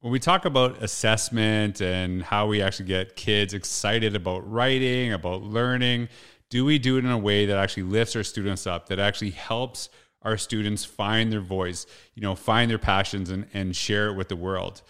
When we talk about assessment and how we actually get kids excited about writing, about learning, do we do it in a way that actually lifts our students up, that actually helps our students find their voice, you know, find their passions and, and share it with the world?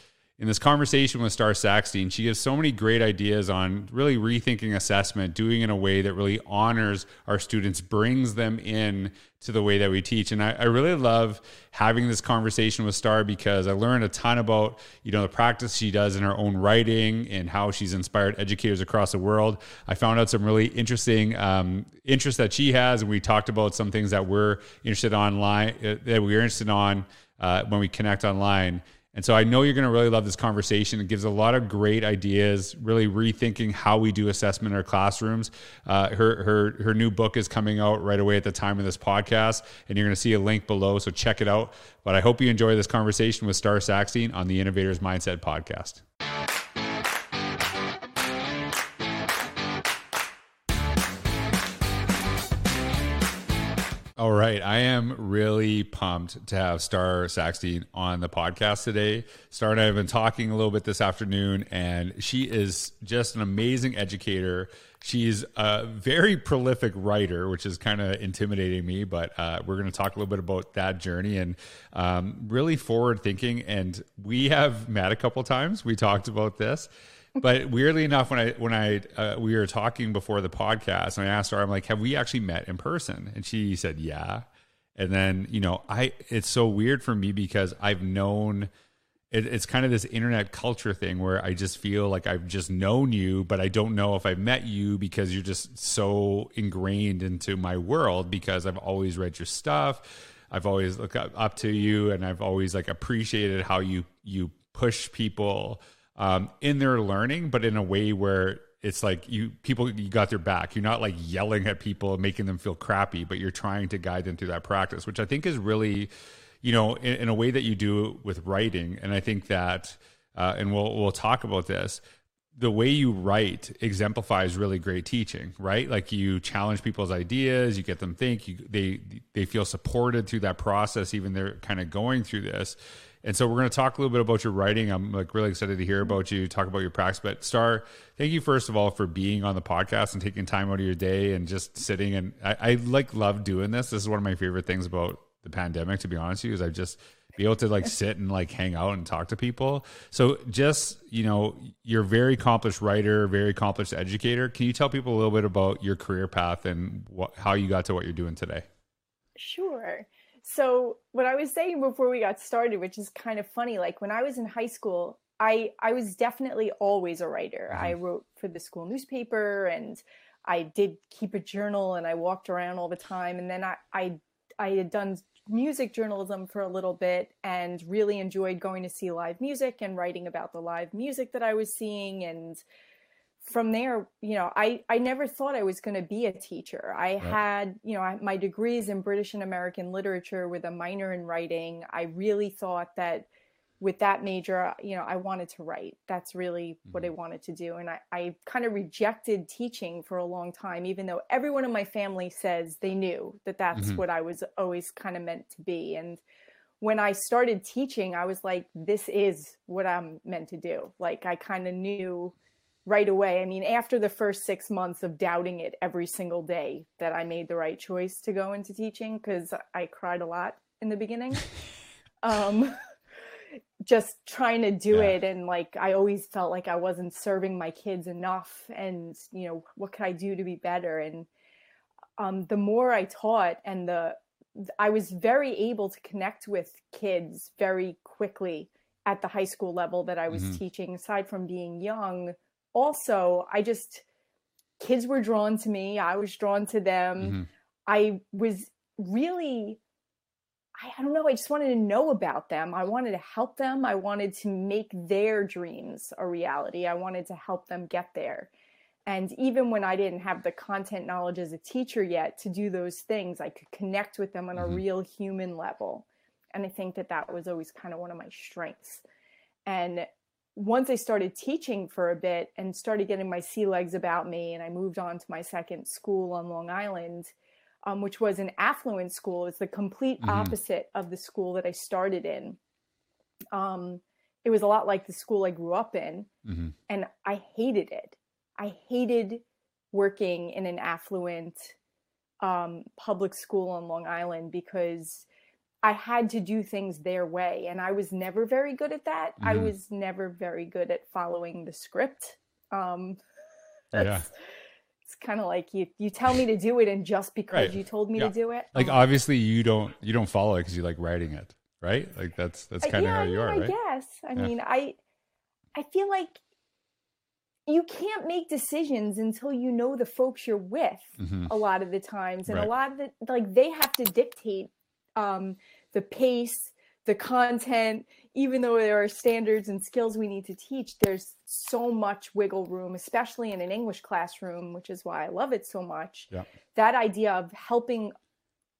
In this conversation with Starr Sackstein, she gives so many great ideas on really rethinking assessment, doing it in a way that really honors our students, brings them in to the way that we teach. And I, I, really love having this conversation with Starr because I learned a ton about, you know, the practice she does in her own writing and how she's inspired educators across the world. I found out some really interesting um, interests that she has, and we talked about some things that we're interested online uh, that we're interested on uh, when we connect online. And so I know you're going to really love this conversation. It gives a lot of great ideas, really rethinking how we do assessment in our classrooms. Uh, her, her, her new book is coming out right away at the time of this podcast, and you're going to see a link below. So check it out. But I hope you enjoy this conversation with Starr Sackstein on the Innovators Mindset podcast. All right. I am really pumped to have Starr Sackstein on the podcast today. Starr and I have been talking a little bit this afternoon, and she is just an amazing educator. She's a very prolific writer, which is kind of intimidating me, but uh, we're going to talk a little bit about that journey and um, really forward thinking. And we have met a couple times. We talked about this but weirdly enough, when I when I uh, we were talking before the podcast, and I asked her, I'm like, "Have we actually met in person?" And she said, "Yeah." And then you know, I it's so weird for me because I've known. It, it's kind of this internet culture thing where I just feel like I've just known you, but I don't know if I've met you because you're just so ingrained into my world because I've always read your stuff. I've always looked up, up to you, and I've always like appreciated how you you push people um, in their learning, but in a way where it's like you people you got their back. You're not like yelling at people and making them feel crappy, but you're trying to guide them through that practice, which I think is really, you know, in, in a way that you do with writing. And I think that, uh, and we'll we'll talk about this. The way you write exemplifies really great teaching, right? Like you challenge people's ideas, you get them think, you, they they feel supported through that process, even they're kind of going through this. And so we're going to talk a little bit about your writing. I'm like really excited to hear about you, talk about your practice. But Starr, thank you first of all for being on the podcast and taking time out of your day and just sitting. And I, I like love doing this. This is one of my favorite things about the pandemic, to be honest with you, is I just be able to like sit and like hang out and talk to people. So just, you know, you're a very accomplished writer, very accomplished educator. Can you tell people a little bit about your career path and what, how you got to what you're doing today? Sure. So what I was saying before we got started, which is kind of funny, like when I was in high school, I I was definitely always a writer. Mm-hmm. I wrote for the school newspaper and I did keep a journal and I walked around all the time. And then I I, I had done music journalism for a little bit and really enjoyed going to see live music and writing about the live music that I was seeing and from there, you know, I, I never thought I was going to be a teacher. I right. had, you know, my degrees in British and American literature with a minor in writing. I really thought that with that major, you know, I wanted to write. That's really mm-hmm. what I mm-hmm. wanted to do. And I, I kind of rejected teaching for a long time, even though everyone in my family says they knew that that's mm-hmm. what I was always kind of meant to be. And when I started teaching, I was like, this is what I'm meant to do. Like, I kind of knew right away. I mean, after the first six months of doubting it every single day that I made the right choice to go into teaching because I cried a lot in the beginning. um, just trying to do yeah. it and like I always felt like I wasn't serving my kids enough and you know what could I do to be better and um, the more I taught and the I was very able to connect with kids very quickly at the high school level that I was mm-hmm. teaching aside from being young also i just kids were drawn to me. I was drawn to them. Mm-hmm. i was really I, I don't know i just wanted to know about them. I wanted to help them. I wanted to make their dreams a reality. I wanted to help them get there. And even when i didn't have the content knowledge as a teacher yet to do those things i could connect with them on mm-hmm. a real human level. And i think that that was always kind of one of my strengths. And once I started teaching for a bit and started getting my sea legs about me, and I moved on to my second school on Long Island, um, which was an affluent school. It's the complete mm-hmm. opposite of the school that I started in. Um, it was a lot like the school I grew up in, mm-hmm. and I hated it. I hated working in an affluent um, public school on Long Island because I had to do things their way. And I was never very good at that. Mm-hmm. I was never very good at following the script. Um, yeah. It's kind of like you, you tell me to do it, and just because right. you told me yeah. to do it, like um, obviously you don't you don't follow it because you like writing it, right? Like that's that's kind of yeah, how you I are, I right? guess. I mean, I I feel like you can't make decisions until you know the folks you're with mm-hmm. a lot of the times and Right. a lot of the like they have to dictate um, the pace the content. Even though there are standards and skills we need to teach there's so much wiggle room especially in an english classroom which is why i love it so much. Yeah. that idea of helping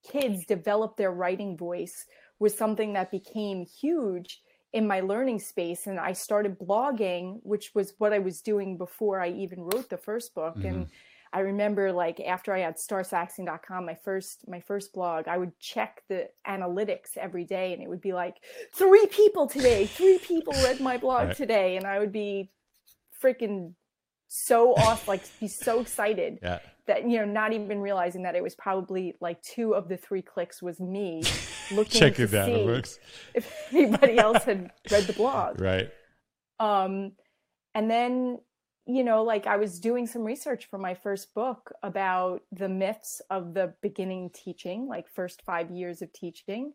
kids develop their writing voice was something that became huge in my learning space and i started blogging which was what i was doing before i even wrote the first book and i remember like after i had starrsackstein.com my first my first blog i would check the analytics every day and it would be like three people today three people read my blog Right. today and i would be freaking so off like be so excited Yeah. that you know not even realizing that it was probably like two of the three clicks was me looking Checking to see works. if anybody else had read the blog Right. um and then you know like i was doing some research for my first book about the myths of the beginning teaching like first 5 years of teaching.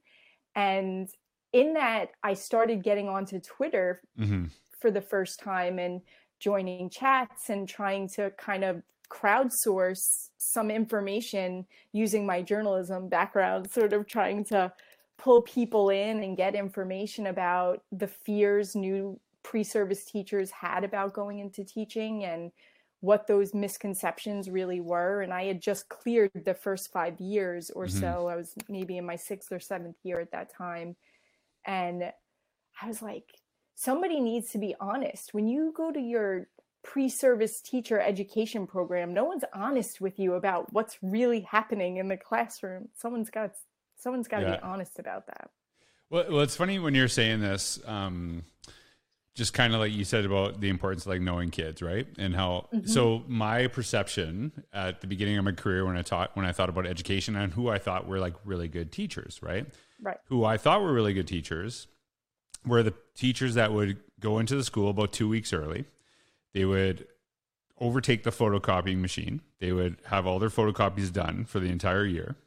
And in that i started getting onto twitter hmm for the first time and joining chats and trying to kind of crowdsource some information using my journalism background, sort of trying to pull people in and get information about the fears new pre service teachers had about going into teaching and what those misconceptions really were. And I had just cleared the first five years or Mhm. so. I was maybe in my sixth or seventh year at that time. And I was like, somebody needs to be honest. When you go to your pre service teacher education program, no one's honest with you about what's really happening in the classroom. Someone's got someone's got to Yeah. be honest about that. Well, well, it's funny when you're saying this. Um, just kind of like you said about the importance of like knowing kids, right? And how mm-hmm. so my perception at the beginning of my career when I taught when I thought about education and who I thought were like really good teachers, right? Right. Who I thought were really good teachers were the teachers that would go into the school about two weeks early. They would overtake the photocopying machine. They would have all their photocopies done for the entire year.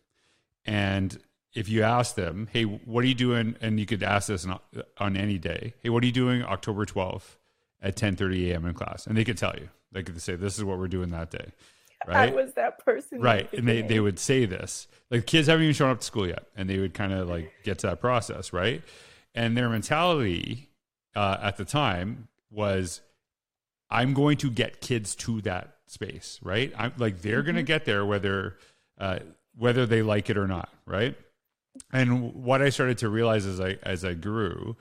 And if you ask them, hey, what are you doing? And you could ask this on, on any day. Hey, what are you doing October 12th at 10:30 a.m. in class? And they could tell you. They could say, this is what we're doing that day. Right. I was that person. in the right. And they, they would say this. Like kids haven't even shown up to school yet. And they would kind of like get to that process. Right. And their mentality uh, at the time was, I'm going to get kids to that space. Right. I'm like, they're going to get there whether, uh, whether they like it or not. Right and what I started to realize as I as I grew,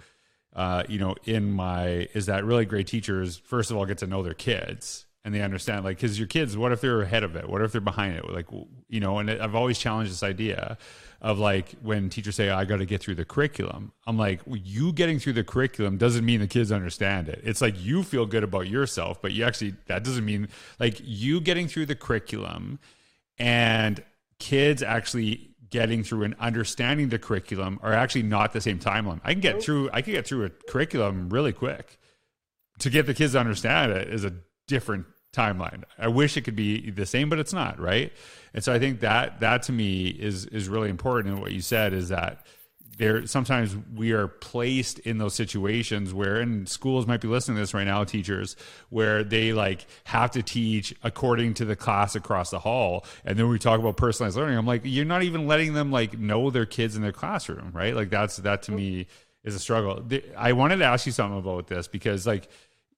uh, you know, in my is that really great teachers first of all get to know their kids and they understand like because your kids, what if they're ahead of it? What if they're behind it? Like you know, and I've always challenged this idea of like when teachers say I got to get through the curriculum. I'm like you getting through the curriculum doesn't mean the kids understand it. It's like you feel good about yourself, but you actually that doesn't mean like you getting through the curriculum and kids actually getting through and understanding the curriculum are actually not the same timeline. I can get through I can get through a curriculum really quick. To get the kids to understand it is a different timeline. I wish it could be the same, but it's not, right? And so I think that that to me is is really important. And what you said is that there sometimes we are placed in those situations where and schools might be listening to this right now teachers where they like have to teach according to the class across the hall. And then we talk about personalized learning. I'm like you're not even letting them like know their kids in their classroom right? Like that's that to me is a struggle. I wanted to ask you something about this because like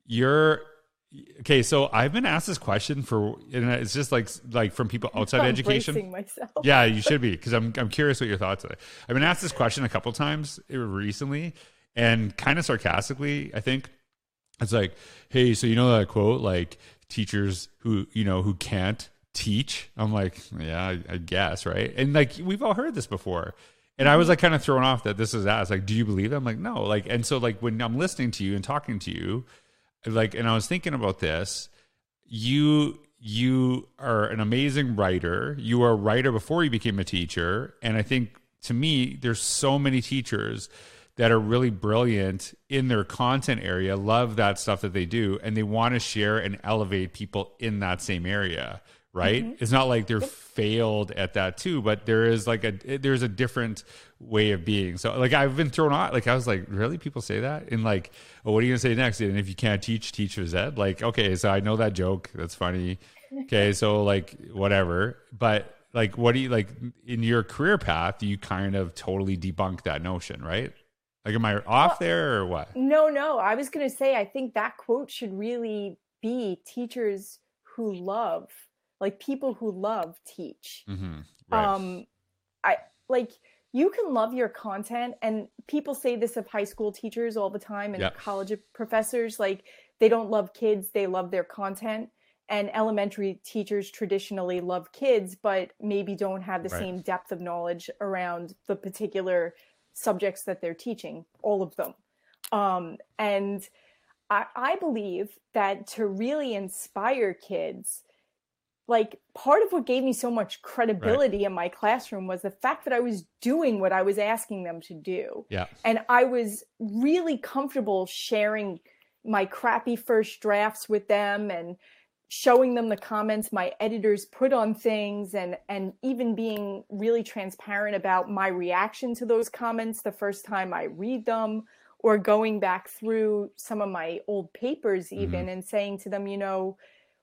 you're okay so i've been asked this question for and it's just like like from people outside I'm education myself. yeah, you should be because I'm I'm curious what your thoughts are. I've been asked this question a couple times eh, recently, and kind of sarcastically, I think it's like, hey, so you know that quote like teachers who you know who can't teach. I'm like, yeah, I, I guess, right? And like we've all heard this before, And I was like kind of thrown off that this is that. It's like, do you believe? It? I'm like, no. Like, and so like when I'm listening to you and talking to you, like, and I was thinking about this, you you are an amazing writer. You were a writer before you became a teacher, and I think to me, there's so many teachers that are really brilliant in their content area, love that stuff that they do, and they want to share and elevate people in that same area. Right? Mm-hmm. It's not like they're failed at that too, but there is like a there's a different way of being. So like I've been thrown out. Like I was like, really? People say that? And like, oh, what are you gonna say next? And if you can't teach, teach with Ed. Like, okay, so I know that joke. That's funny. Okay, so like whatever. But like, what do you like in your career path? You kind of totally debunk that notion, right? Like, am I off well, there or what? No, no. I was going to say, I think that quote should really be teachers who love, like people who love teach. Mm-hmm. Right. Um, I like you can love your content, and people say this of high school teachers all the time and yep. college professors. Like they don't love kids; they love their content. And elementary teachers traditionally love kids, but maybe don't have the right. same depth of knowledge around the particular subjects that they're teaching, all of them. Um, and I, I believe that to really inspire kids, like part of what gave me so much credibility right. in my classroom was the fact that I was doing what I was asking them to do. Yeah. And I was really comfortable sharing my crappy first drafts with them and showing them the comments my editors put on things and and even being really transparent about my reaction to those comments the first time I read them or going back through some of my old papers even mm-hmm. and saying to them you know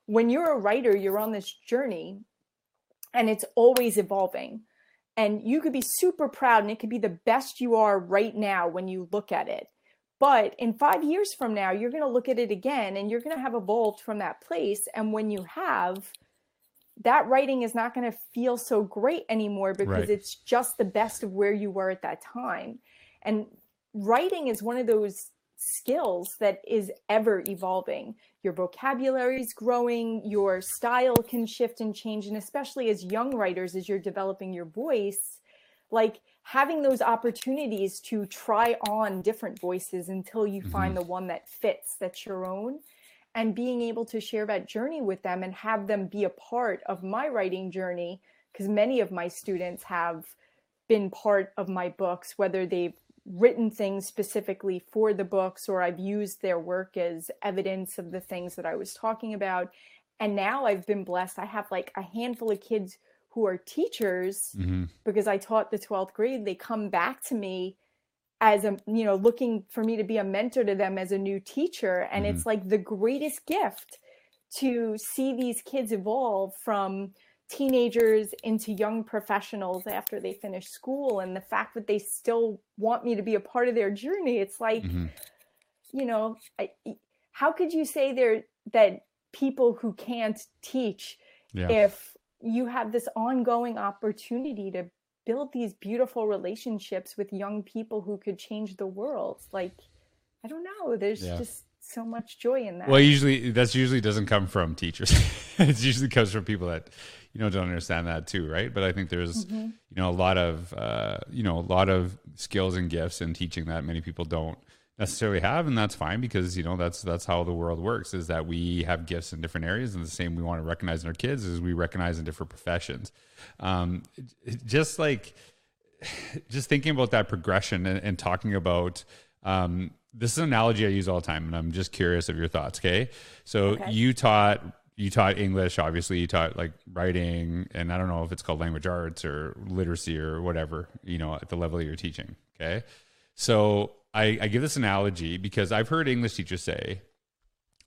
when you're a writer you're on this journey and it's always evolving and you could be super proud and it could be the best you are right now when you look at it but in five years from now, you're going to look at it again and you're going to have evolved from that place. And when you have, that writing is not going to feel so great anymore because right. it's just the best of where you were at that time. And writing is one of those skills that is ever evolving. Your vocabulary is growing, your style can shift and change. And especially as young writers, as you're developing your voice, like having those opportunities to try on different voices until you mm-hmm. find the one that fits that's your own and being able to share that journey with them and have them be a part of my writing journey because many of my students have been part of my books whether they've written things specifically for the books or I've used their work as evidence of the things that I was talking about and now I've been blessed I have like a handful of kids who are teachers mm-hmm. because I taught the 12th grade, they come back to me as a you know looking for me to be a mentor to them as a new teacher and mm-hmm. it's like the greatest gift to see these kids evolve from teenagers into young professionals after they finish school and the fact that they still want me to be a part of their journey it's like mm-hmm. you know I, how could you say there that people who can't teach yeah. if you have this ongoing opportunity to build these beautiful relationships with young people who could change the world. Like, I don't know. There's yeah. just so much joy in that. Well, usually that's usually doesn't come from teachers. it usually comes from people that you know don't understand that too, right? But I think there's mm-hmm. you know a lot of uh, you know a lot of skills and gifts in teaching that many people don't necessarily have and that's fine because you know that's that's how the world works is that we have gifts in different areas and the same we want to recognize in our kids as we recognize in different professions um, just like just thinking about that progression and, and talking about um, this is an analogy i use all the time and i'm just curious of your thoughts okay so okay. you taught you taught english obviously you taught like writing and i don't know if it's called language arts or literacy or whatever you know at the level you're teaching okay? So I, I give this analogy because I've heard English teachers say,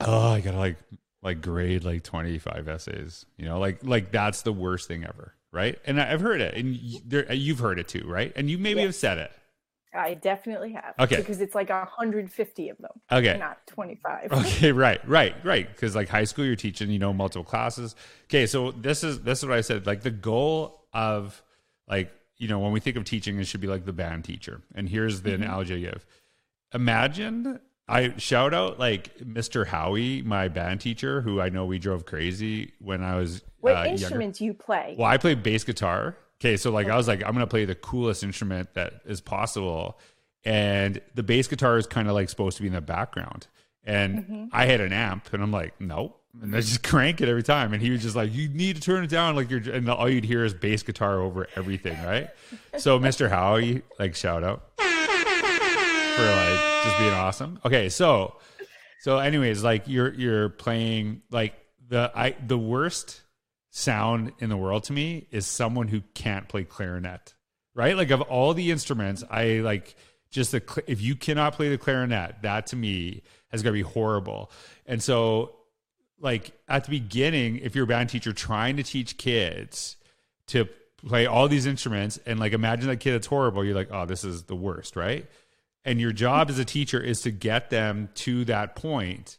"Oh, I gotta like like grade like 25 essays you know like like that's the worst thing ever right? And i've heard it and you've heard it too right? And you maybe yes. have said it i definitely have okay because it's like 150 of them okay not 25 okay right right right because like high school you're teaching you know multiple classes okay so this is this is what i said like the goal of like you know when we think of teaching it should be like the band teacher and here's the mm-hmm. analogy i give imagine I shout out like Mr. Howie, my band teacher, who I know we drove crazy when I was. What uh, instruments younger. you play? Well, I play bass guitar Okay, so like I was like, I'm gonna play the coolest instrument that is possible, and the bass guitar is kind of like supposed to be in the background. And mm-hmm. I had an amp, and I'm like, nope. And I just crank it every time. And he was just like, you need to turn it down. Like you're, and all you'd hear is bass guitar over everything, right? so, Mr. Howie, like, shout out for like just being awesome. Okay, so, so, anyways, like you're you're playing like the I the worst sound in the world to me is someone who can't play clarinet, right? Like of all the instruments, I like just the if you cannot play the clarinet, that to me has got to be horrible. And so, like at the beginning, if you're a band teacher trying to teach kids to play all these instruments, and like imagine that kid that's horrible, you're like, oh, this is the worst, right? And your job as a teacher is to get them to that point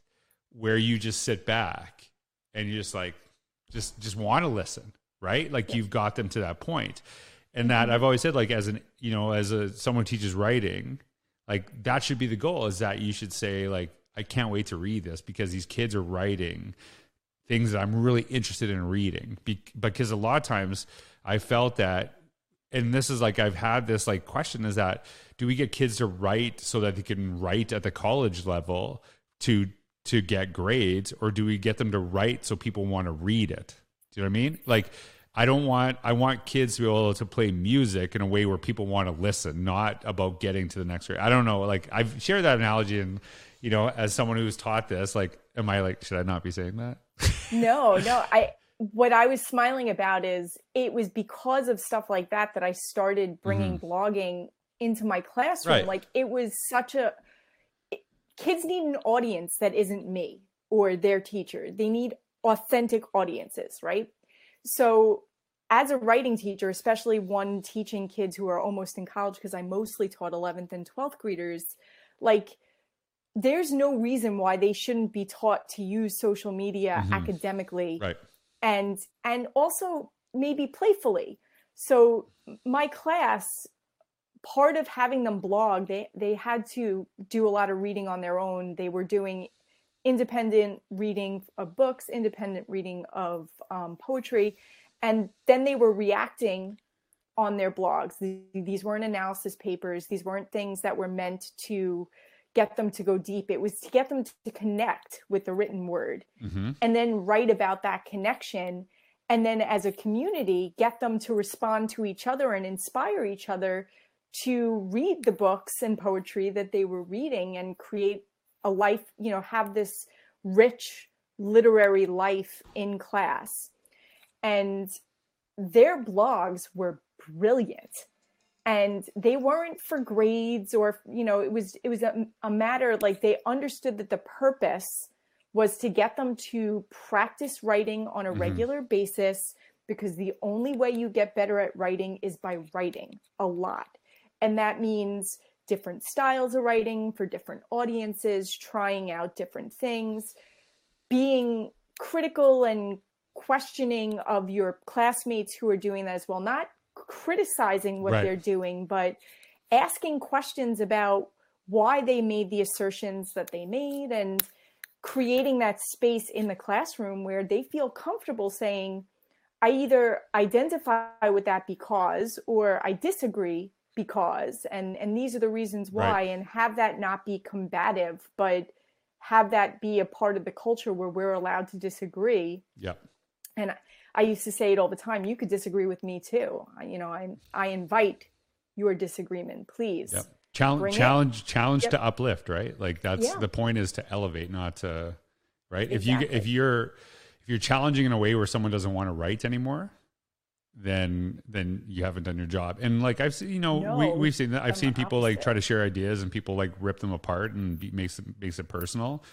where you just sit back and you're just like just just want to listen, right? Like you've got them to that point. And that mm-hmm. I've always said, like as an you know, as a someone teaches writing, like that should be the goal. Is that you should say like, I can't wait to read this because these kids are writing things that I'm really interested in reading. Be- because a lot of times I felt that, and this is like I've had this like question: is that do we get kids to write so that they can write at the college level to to get grades or do we get them to write so people want to read it? Do you know what i mean? Like i don't want i want kids to be able to play music in a way where people want to listen not about getting to the next grade. I don't know like i've shared that analogy and you know as someone who's taught this like am i like should i not be saying that? No no i what i was smiling about is it was because of stuff like that that i started bringing mm-hmm. blogging into my classroom. Right. like it was such a kids need an audience that isn't me or their teacher. They need authentic audiences, right? So, as a writing teacher, especially one teaching kids who are almost in college, because I mostly taught 11th and 12th graders, like, there's no reason why they shouldn't be taught to use social media mm-hmm. academically right. and and also maybe playfully so my class part of having them blog, they they had to do a lot of reading on their own. They were doing independent reading of books, independent reading of um, poetry, and then they were reacting on their blogs. These weren't analysis papers. These weren't things that were meant to get them to go deep. It was to get them to connect with the written word mm-hmm. and then write about that connection. And then as a community, get them to respond to each other and inspire each other to read the books and poetry that they were reading and create a life, you know, have this rich literary life in class. And their blogs were brilliant and they weren't for grades or you know it was it was a, a matter like they understood that the purpose was to get them to practice writing on a mm-hmm. regular basis because the only way you get better at writing is by writing a lot and that means different styles of writing for different audiences, trying out different things, being critical and questioning of your classmates who are doing that as well, not criticizing what right. they're doing, but asking questions about why they made the assertions that they made and creating that space in the classroom where they feel comfortable saying, I either identify with that because, or I disagree because and and these are the reasons why right. and have that not be combative but have that be a part of the culture where we're allowed to disagree yeah and i used to say it all the time you could disagree with me too you know i i invite your disagreement please yep. challenge challenge it. challenge yep. to uplift right like that's yeah. the point is to elevate not to right exactly. if you if you're if you're challenging in a way where someone doesn't want to write anymore then then you haven't done your job. And like I've seen, you know, no, we, we've seen that. I've seen people opposite. like try to share ideas and people like rip them apart and be, makes it makes it personal.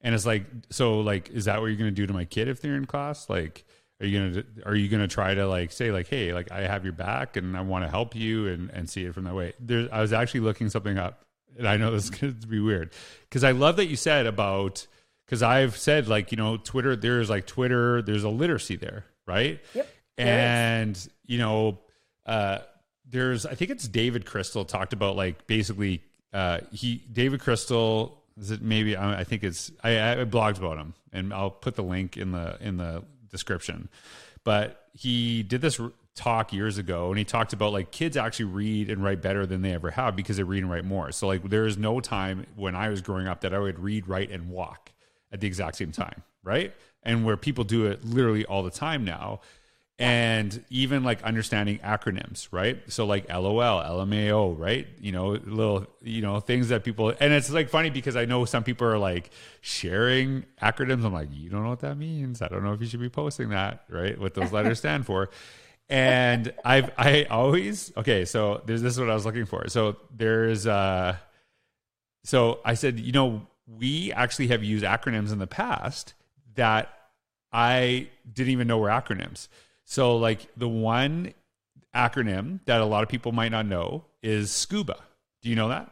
And it's like, so like, is that what you're going to do to my kid if they're in class? Like, are you gonna are you gonna try to like say like, hey, like I have your back and I want to help you and and see it from that way? There, I was actually looking something up, and I know this is going to be weird because I love that you said about because I've said like you know Twitter. There's like Twitter. There's a literacy there, right? Yep and you know, uh, there's I think it's David Crystal talked about like basically uh, he David Crystal is it maybe I, I think it's I, I blogged about him and I'll put the link in the in the description, but he did this talk years ago and he talked about like kids actually read and write better than they ever have because they read and write more. So like there is no time when I was growing up that I would read, write, and walk at the exact same time, right? And where people do it literally all the time now. And even like understanding acronyms, right? So like LOL, LMAO, right? You know, little, you know, things that people, and it's like funny because I know some people are like sharing acronyms. I'm like, you don't know what that means. I don't know if you should be posting that, right? What those letters stand for and I've I always okay. So there's this is what I was looking for. So there's uh, so I said, you know, we actually have used acronyms in the past that I didn't even know were acronyms. So like the one acronym that a lot of people might not know is SCUBA. Do you know that?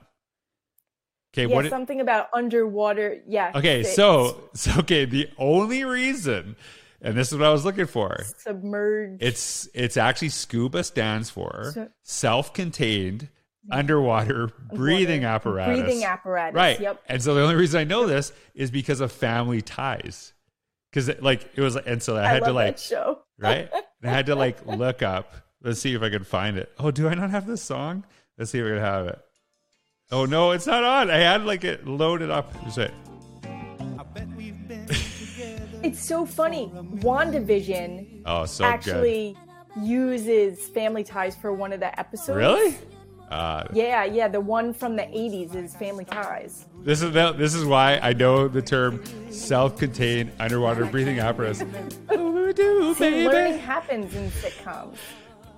Okay, yeah, what something it, about underwater. Yeah. Okay, so so okay, the only reason and this is what I was looking for. Submerged. It's it's actually scuba stands for so, self-contained underwater breathing apparatus. Breathing apparatus. Right. Yep. And so the only reason I know this is because of family ties. Because like it was, and so I had I to like show. Right. I had to like look up. Let's see if I can find it. Oh, do I not have this song? Let's see if I can have it. Oh no, it's not on. I had like it loaded up. Just wait. It's so funny. WandaVision oh, so actually good. uses Family Ties for one of the episodes. Really? Uh, yeah, yeah. The one from the '80s is Family Ties. This is the, this is why I know the term self-contained underwater breathing apparatus. do, See, learning happens in sitcoms.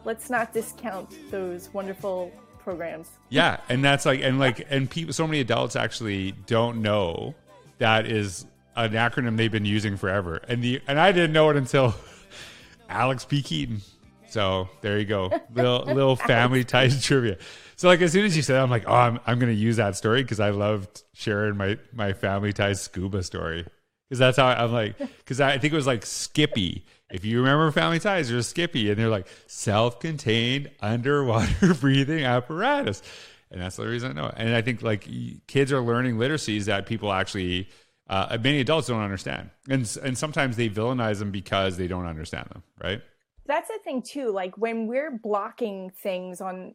Let's not discount those wonderful programs. Yeah, and that's like and like and people. So many adults actually don't know that is an acronym they've been using forever, and the and I didn't know it until Alex P. Keaton. So there you go, little little family ties trivia. So like as soon as you said, I'm like, oh, I'm I'm gonna use that story because I loved sharing my my family ties scuba story because that's how I'm like because I think it was like Skippy. If you remember Family Ties, there's Skippy, and they're like self-contained underwater breathing apparatus, and that's the reason I know. It. And I think like kids are learning literacies that people actually uh, many adults don't understand, and and sometimes they villainize them because they don't understand them. Right. That's the thing too. Like when we're blocking things on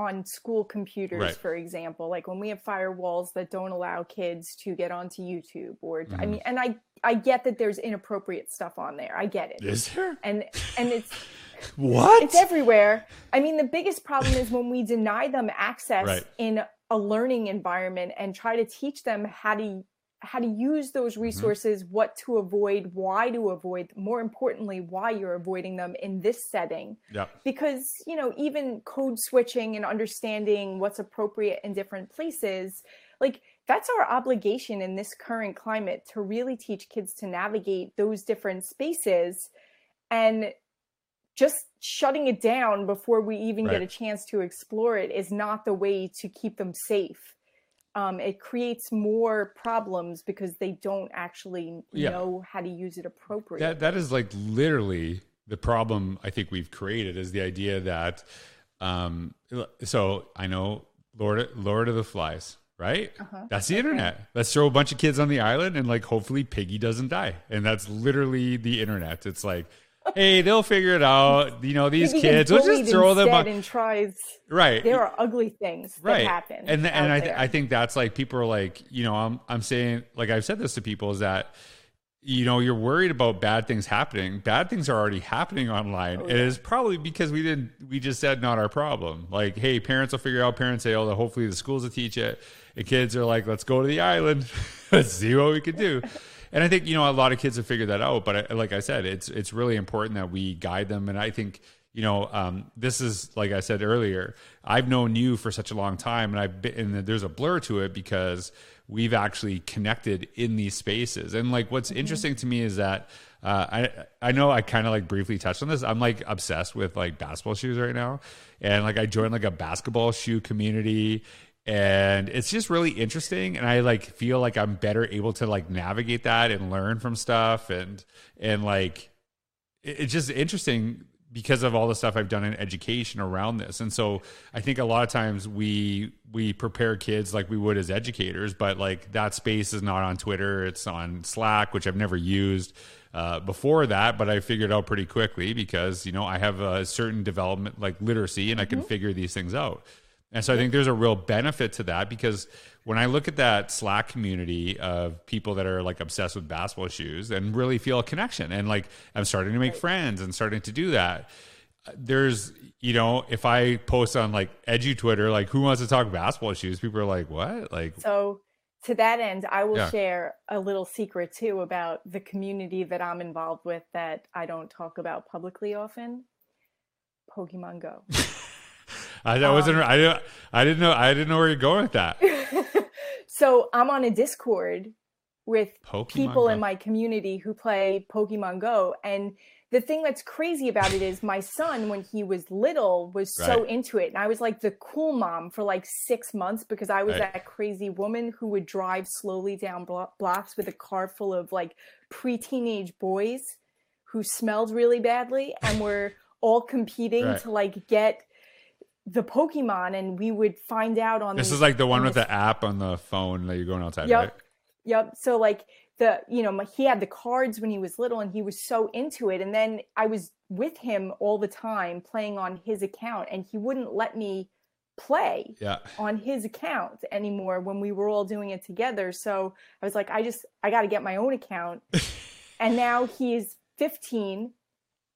on school computers, right. for example, like when we have firewalls that don't allow kids to get onto YouTube, or mm-hmm. I mean, and I I get that there's inappropriate stuff on there. I get it. Is there? And and it's what? It's everywhere. I mean, the biggest problem is when we deny them access right. in a learning environment and try to teach them how to how to use those mm-hmm. resources, mm-hmm. what to avoid, why to avoid, more importantly, why you're avoiding them in this setting. Yeah. Because, you know, even code switching and understanding what's appropriate in different places, like that's our obligation in this current climate to really teach kids to navigate those different spaces and just shutting it down before we even right. get a chance to explore it is not the way to keep them safe um, it creates more problems because they don't actually yeah. know how to use it appropriately. That that is like literally the problem I think we've created is the idea that um, so I know Lord Lord of the Flies, right? Uh-huh. That's the okay. internet. Let's throw a bunch of kids on the island and like hopefully Piggy doesn't die. And that's literally the internet. It's like hey, they'll figure it out. You know, these kids, we'll just throw them on. And tries. Right. There are ugly things right. that happen. And and I th- I think that's like people are like, you know, I'm I'm saying like I've said this to people is that you know you're worried about bad things happening bad things are already happening online oh, yeah. it is probably because we didn't we just said not our problem like hey parents will figure out parents say oh hopefully the schools will teach it and kids are like let's go to the island let's see what we can do and I think you know a lot of kids have figured that out. But I, like I said, it's it's really important that we guide them. And I think you know um, this is like I said earlier. I've known you for such a long time, and I've been and there's a blur to it because we've actually connected in these spaces. And like what's mm-hmm. interesting to me is that. Uh, I I know I kind of like briefly touched on this. I'm like obsessed with like basketball shoes right now, and like I joined like a basketball shoe community, and it's just really interesting and i like feel like i'm better able to like navigate that and learn from stuff and and like it's just interesting because of all the stuff I've done in education around this. And so I think a lot of times we we prepare kids like we would as educators, but like that space is not on Twitter, it's on Slack, which I've never used uh, before that, but I figured out pretty quickly because, you know, I have a certain development like literacy and I can mm-hmm. figure these things out. And so I think there's a real benefit to that because when I look at that Slack community of people that are like obsessed with basketball shoes and really feel a connection, and like I'm starting to make friends and starting to do that. There's, you know, if I post on like edgy Twitter, like who wants to talk basketball shoes? People are like, what? Like, so to that end, I will yeah. share a little secret too about the community that I'm involved with that I don't talk about publicly often. Pokemon Go. I, I wasn't. Um, I didn't. I didn't know. I didn't know where you're going with that. so I'm on a Discord with Pokemon people Go. in my community who play Pokemon Go, and the thing that's crazy about it is my son when he was little was right. so into it and i was like the cool mom for like six months because i was right. that crazy woman who would drive slowly down blocks with a car full of like pre-teenage boys who smelled really badly and were all competing right. to like get the Pokemon and we would find out on this the, is like the one with the app on the phone that you're going outside, yep, right? Yep. So like the you know he had the cards when he was little and he was so into it and then I was with him all the time playing on his account and he wouldn't let me play yeah. on his account anymore when we were all doing it together. So I was like I just I got to get my own account. and now he's 15.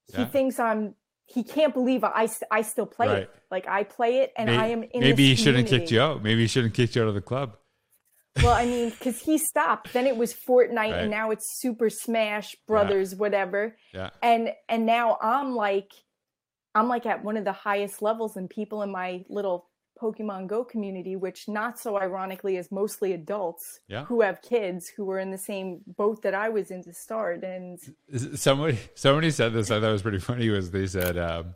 He yeah. thinks I'm he can't believe I, I still play right. it. Like I play it and maybe, I am in Maybe he shouldn't kicked you out. Maybe he shouldn't kicked you out of the club. Well, I mean, because he stopped. Then it was Fortnite, right. and now it's Super Smash Brothers, yeah. whatever. Yeah. And and now I'm like, I'm like at one of the highest levels, and people in my little Pokemon Go community, which not so ironically is mostly adults yeah. who have kids who were in the same boat that I was in to start. And somebody somebody said this, I thought it was pretty funny, was they said um,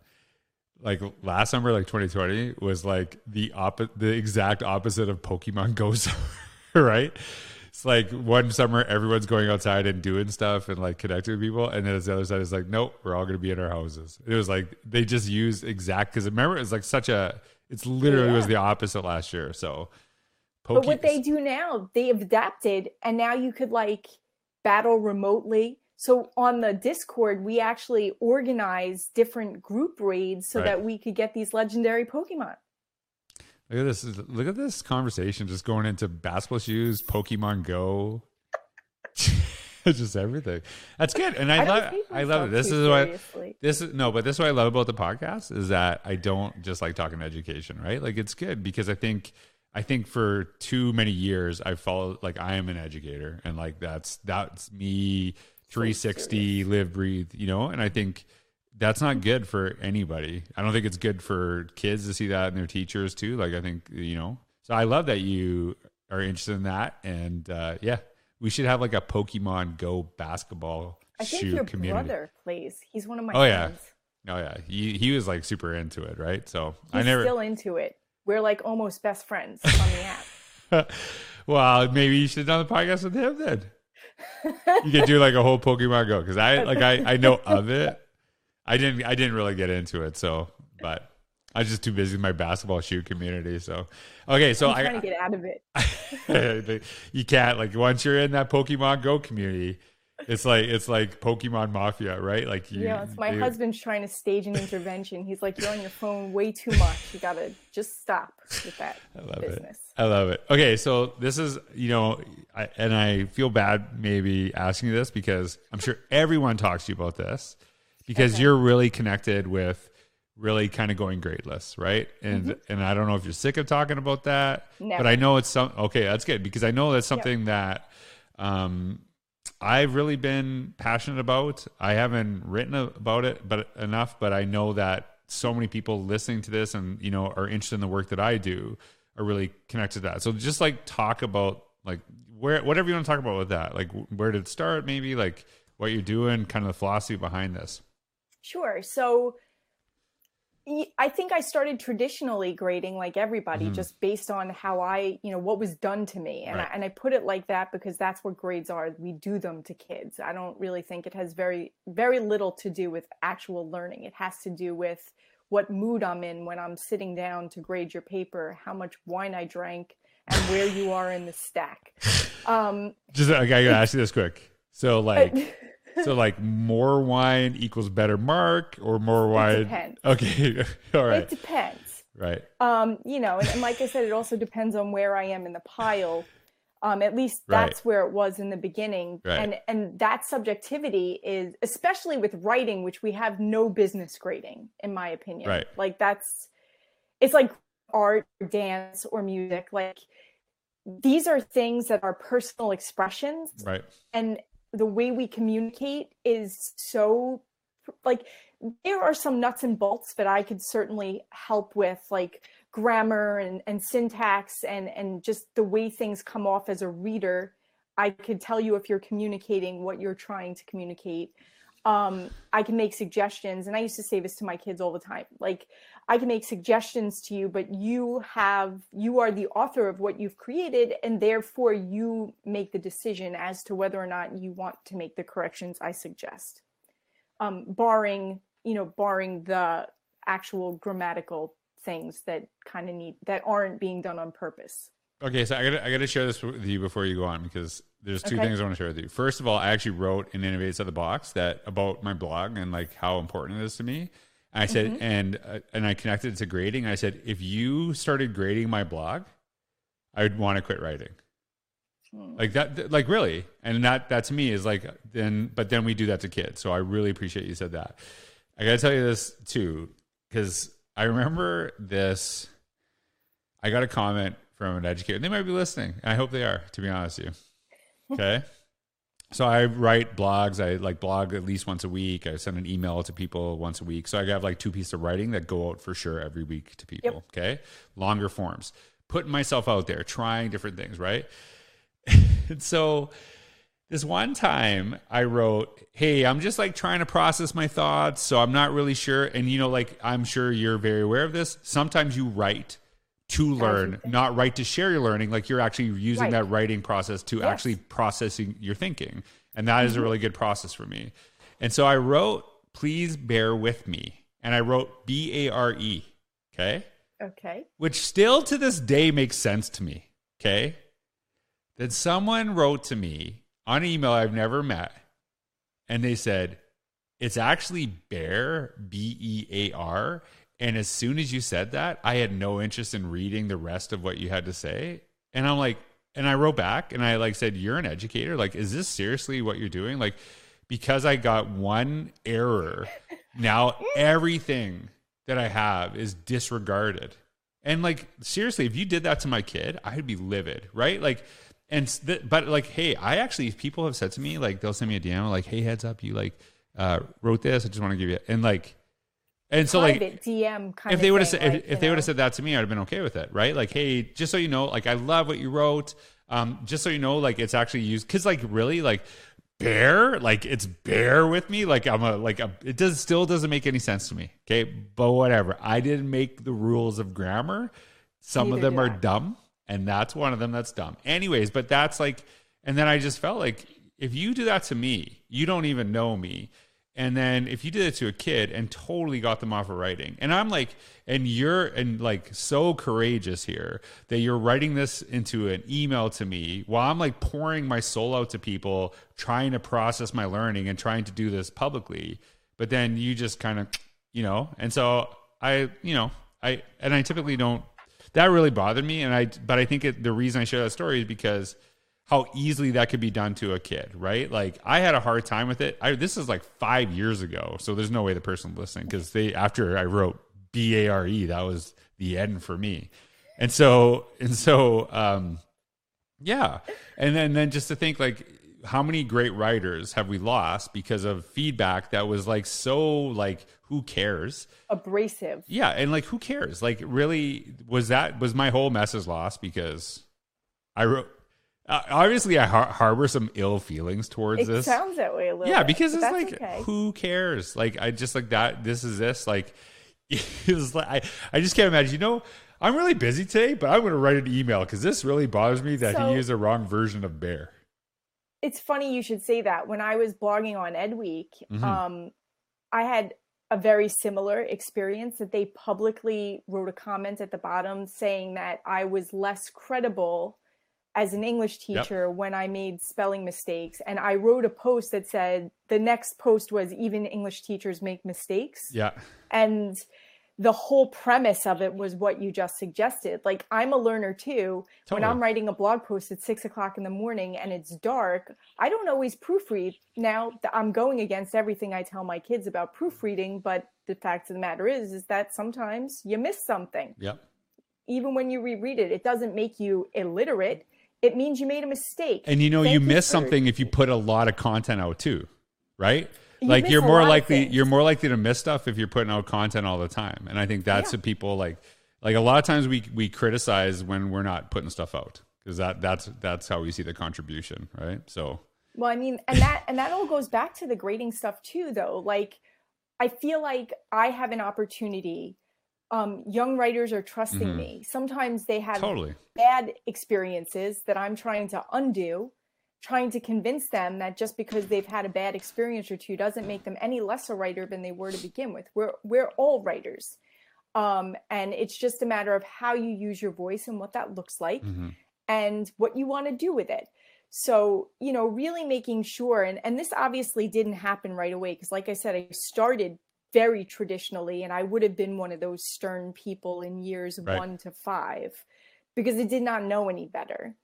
like last summer, like 2020, was like the op the exact opposite of Pokemon Go right? It's like one summer everyone's going outside and doing stuff and like connecting with people, and then the other side is like, nope, we're all going to be in our houses. It was like they just used exact because remember it was like such a it's literally yeah. was the opposite last year. So, but what they do now, they have adapted, and now you could like battle remotely. So on the Discord, we actually organize different group raids so right. that we could get these legendary Pokemon. Look at this! Look at this conversation just going into basketball shoes, Pokemon Go. just everything. That's good, and I, I love. I love it. This is what this is no, but this is what I love about the podcast is that I don't just like talking education, right? Like it's good because I think I think for too many years I've followed like I am an educator, and like that's that's me, three sixty, live, breathe, you know, and I think that's not good for anybody. I don't think it's good for kids to see that and their teachers too. Like I think you know. So I love that you are interested in that, and uh, yeah, we should have like a Pokemon Go basketball I think your community. brother plays. He's one of my oh, friends. Yeah. Oh yeah, he he was like super into it, right? So He's I never still into it. We're like almost best friends on the app. well, maybe you should have done the podcast with him then. you could do like a whole Pokemon Go because I like I I know of it. I didn't I didn't really get into it, so but I was just too busy with my basketball shoe community. So, okay, so I'm trying I, to get out of it. you can't like once you're in that Pokemon Go community, it's like it's like Pokemon Mafia, right? Like you, yeah, my you, husband's trying to stage an intervention. He's like, "You're on your phone way too much. You gotta just stop with that I love business." It. I love it. Okay, so this is you know, I, and I feel bad maybe asking you this because I'm sure everyone talks to you about this because okay. you're really connected with really kind of going gradeless, right? And mm-hmm. and I don't know if you're sick of talking about that, Never. but I know it's some okay, that's good because I know that's something yep. that um I've really been passionate about. I haven't written about it but enough, but I know that so many people listening to this and you know are interested in the work that I do are really connected to that. So just like talk about like where whatever you want to talk about with that. Like where did it start maybe like what you're doing, kind of the philosophy behind this. Sure. So I think I started traditionally grading like everybody, Mhm. just based on how I, you know, what was done to me, and Right. I, and I put it like that because that's what grades are. We do them to kids. I don't really think it has very very little to do with actual learning. It has to do with what mood I'm in when I'm sitting down to grade your paper, how much wine I drank, and where you are in the stack. Um, Just okay, I gotta ask you this quick. So like, so like more wine equals better mark, or more wine? depends. Okay, All right. it depends. right, um you know and, and like i said it also depends on where i am in the pile um at least Right. that's where it was in the beginning Right. and and that subjectivity is especially with writing which we have no business grading in my opinion Right. like that's it's like art or dance or music like these are things that are personal expressions right, and the way we communicate is so like there are some nuts and bolts that I could certainly help with like grammar and, and syntax and and just the way things come off as a reader. I could tell you if you're communicating what you're trying to communicate um I can make suggestions and I used to say this to my kids all the time like I can make suggestions to you but you have you are the author of what you've created and therefore you make the decision as to whether or not you want to make the corrections I suggest. Um barring you know barring the actual grammatical things that kind of need that aren't being done on purpose. Okay, so I gotta I gotta share this with you before you go on because there's two Okay. things I want to share with you. First of all, I actually wrote in Innovate Inside the Box that about my blog and like how important it is to me. I said, Mm-hmm. and uh, and I connected it to grading. I said, if you started grading my blog, I would want to quit writing. Hmm. Like that, th- like really, and that that to me is like then, but then we do that to kids. So I really appreciate you said that. I gotta tell you this too, because I remember this. I got a comment from an educator. They might be listening. I hope they are, to be honest with you. Okay. so I write blogs. I like blog at least once a week. I send an email to people once a week. So I have like two pieces of writing that go out for sure every week to people. Okay. Longer forms. Putting myself out there, trying different things, right? and so this one time I wrote, Hey, I'm just like trying to process my thoughts. So I'm not really sure. And, you know, like I'm sure you're very aware of this. Sometimes you write to learn, not write to share your learning. Like you're actually using Right. that writing process to Yes. Mm-hmm. actually processing your thinking. And that is a really good process for me. And so I wrote, Please bear with me. And I wrote B A R E. Okay okay which still to this day makes sense to me. Okay. Then someone wrote to me on an email I've never met, and they said, It's actually Bear, B E A R. And as soon as you said that, I had no interest in reading the rest of what you had to say. And I'm like, and I wrote back and I like said, You're an educator. Like, is this seriously what you're doing? Like, because I got one error, now everything that I have is disregarded. And like seriously, if you did that to my kid, I'd be livid, right? Like, and th- but like, hey, I actually people have said to me like they'll send me a DM like, hey, heads up, you like uh, wrote this. I just want to give you and like, and so like dm kind if they would have said like, if, if they would have said that to me, I'd have been okay with it, right? Like, hey, just so you know, like I love what you wrote. Um, just so you know, like it's actually used because like really like bear, like it's bear with me. Like I'm a like a, it does still doesn't make any sense to me. Okay, but whatever. I didn't make the rules of grammar. Some of them are I. dumb, and that's one of them that's dumb. Anyways, but that's like, and then I just felt like if you do that to me, you don't even know me. And then if you did it to a kid and totally got them off of writing, and I'm like, and you're and like so courageous here that you're writing this into an email to me while I'm like pouring my soul out to people, trying to process my learning and trying to do this publicly. But then you just kind of, you know, and so I, you know, I and I typically don't. That really bothered me, and I. But I think it, the reason I share that story is because how easily that could be done to a kid, right? Like I had a hard time with it. I, this is like five years ago, so there's no way the person listening because they after I wrote B A R E, that was the end for me, and so and so, um, yeah, and then then just to think like how many great writers have we lost because of feedback that was like so like who cares? Abrasive. Yeah and like who cares? Like really was that was my whole message lost because i wrote uh, obviously i har- harbor some ill feelings towards this. it this sounds that way a little yeah bit, because it's like okay. who cares like i just like that this is this like was like, I, I just can't imagine. You know, I'm really busy today, but I'm going to write an email because this really bothers me that So- he used the wrong version of bear. it's funny you should say that. When I was blogging on Ed Week, Mhm. um, I had a very similar experience that they publicly wrote a comment at the bottom saying that I was less credible as an English Yep. teacher when I made spelling mistakes. And I wrote a post that said the next post was even English teachers make mistakes Yeah. and the whole premise of it was what you just suggested like i'm a learner too when i'm writing a blog post at six o'clock in the morning and it's dark i don't always proofread now i'm going against everything i tell my kids about proofreading but the fact of the matter is is that sometimes you miss something Yep. even when you reread it it doesn't make you illiterate it means you made a mistake And you know, Thank you miss for- something if you put a lot of content out too, right? You like you're more likely you're more likely to miss stuff if you're putting out content all the time. And I think that's Yeah. what people like. Like a lot of times we we criticize when we're not putting stuff out because that that's that's how we see the contribution, right? So Well, I mean, and that and that all goes back to the grading stuff too, though. Like, I feel like I have an opportunity. Um, young writers are trusting Mhm. me. Sometimes they have totally, bad experiences that I'm trying to undo, trying to convince them that just because they've had a bad experience or two doesn't make them any less a writer than they were to begin with. We're we're all writers. Um, and it's just a matter of how you use your voice and what that looks like Mhm. and what you want to do with it. So, you know, really making sure, and, and this obviously didn't happen right away because, like I said, I started very traditionally, and I would have been one of those stern people in years Right. one to five because I did not know any better.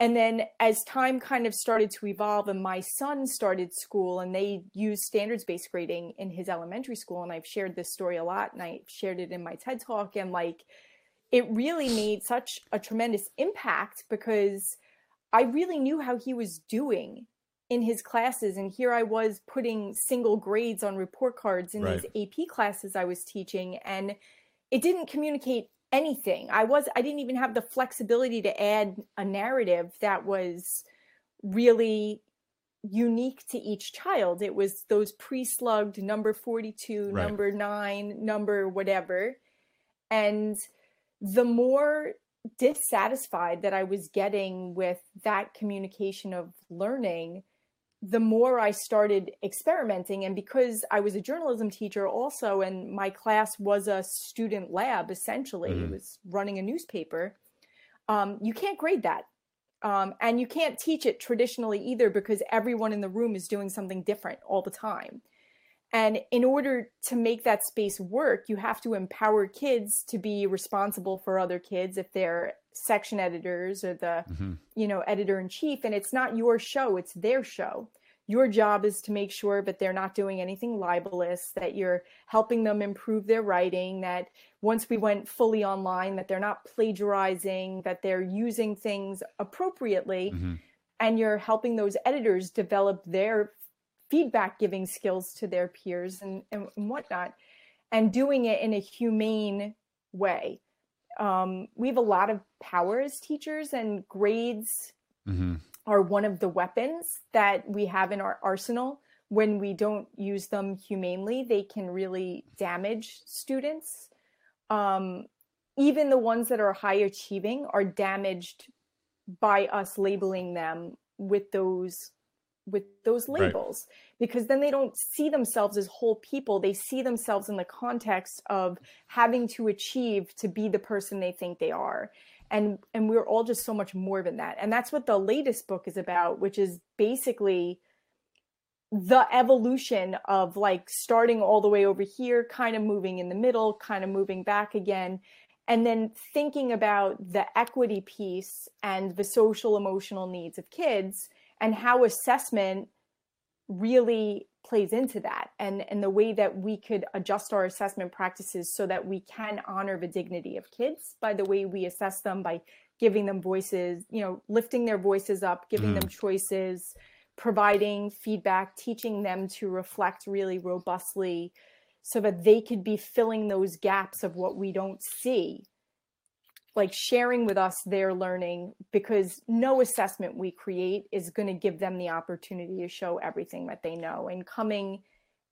And then as time kind of started to evolve, and my son started school, and they used standards based grading in his elementary school, and I've shared this story a lot, and I shared it in my TED talk, and like, it really made such a tremendous impact because I really knew how he was doing in his classes. And here I was putting single grades on report cards in Right. these AP classes I was teaching. And it didn't communicate anything. I was I didn't even have the flexibility to add a narrative that was really unique to each child. It was those pre-slugged number 42, Right. number 9, number whatever. And the more dissatisfied that I was getting with that communication of learning, the more I started experimenting. And because I was a journalism teacher also, and my class was a student lab essentially, it Mhm. was running a newspaper, um, you can't grade that. Um, and you can't teach it traditionally either because everyone in the room is doing something different all the time. And in order to make that space work, you have to empower kids to be responsible for other kids if they're section editors or the, Mhm. you know, editor in chief. And it's not your show, it's their show. Your job is to make sure that they're not doing anything libelous, that you're helping them improve their writing, that once we went fully online, that they're not plagiarizing, that they're using things appropriately Mhm. and you're helping those editors develop their feedback giving skills to their peers and, and whatnot and doing it in a humane way um, we have a lot of power as teachers and grades Mhm. are one of the weapons that we have in our arsenal when we don't use them humanely they can really damage students um, even the ones that are high achieving are damaged by us labeling them with those with those Right. labels because then they don't see themselves as whole people. They see themselves in the context of having to achieve to be the person they think they are. And and we're all just so much more than that. And that's what the latest book is about which is basically the evolution of like starting all the way over here kind of moving in the middle kind of moving back again and then thinking about the equity piece and the social emotional needs of kids and how assessment really plays into that and and the way that we could adjust our assessment practices so that we can honor the dignity of kids by the way we assess them by giving them voices you know lifting their voices up giving them mm-hmm. choices providing feedback teaching them to reflect really robustly so that they could be filling those gaps of what we don't see like sharing with us their learning because no assessment we create is going to give them the opportunity to show everything that they know and coming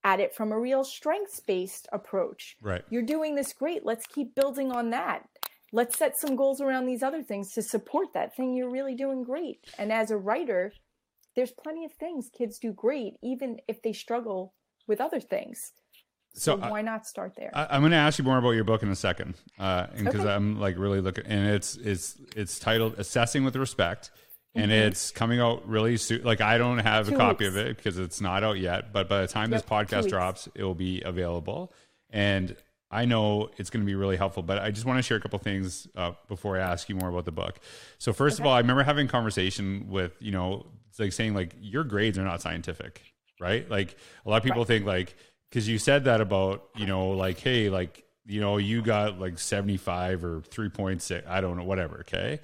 at it from a real strengths based approach. Right. You're doing this great. Let's keep building on that. Let's set some goals around these other things to support that thing you're really doing great. And as a writer, there's plenty of things kids do great, even if they struggle with other things. So, so why not start there? I, am going to ask you more about your book in a second, uh, because okay. I'm like really looking, and it's it's it's titled "Assessing with Respect." and mm-hmm. it's coming out really soon. Like I don't have Two a copy weeks. of it because it's not out yet, but by the time yep, this podcast drops, it will be available. And I know it's going to be really helpful. But I just want to share a couple things uh, before I ask you more about the book. So first okay. of all, I remember having a conversation with you know, it's like saying like your grades are not scientific, right? Like a lot of people right. think like because you said that about you know like hey like you know you got like 75 or 3.6 i don't know whatever okay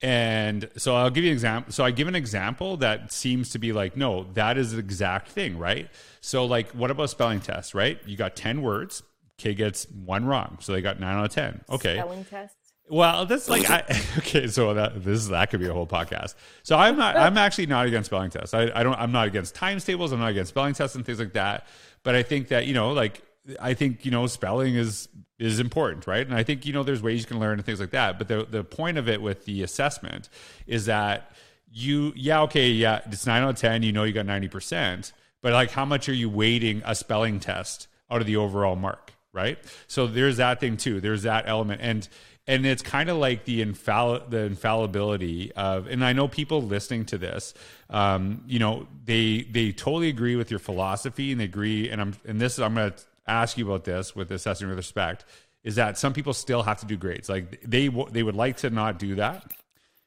and so I'll give you an example. So I give an example that seems to be like, no, that is the exact thing, right? So like, what about spelling tests, right? You got 10 words, kid gets one wrong. So they got nine out of 10. Okay. Spelling tests. Well, that's like I, okay. So that this that could be a whole podcast. So I'm not. I'm actually not against spelling tests. I, I don't. I'm not against times tables. I'm not against spelling tests and things like that. But I think that you know, like I think you know, spelling is is important, right? And I think you know there's ways you can learn and things like that. But the the point of it with the assessment is that you yeah okay yeah it's nine out of ten you know you got ninety percent, but like how much are you weighting a spelling test out of the overall mark, right? So there's that thing too. There's that element and and it's kind of like the infall the infallibility of and i know people listening to this um, you know they they totally agree with your philosophy and they agree and i'm and this i'm going to ask you about this with assessing with respect is that some people still have to do grades. Like they they would like to not do that,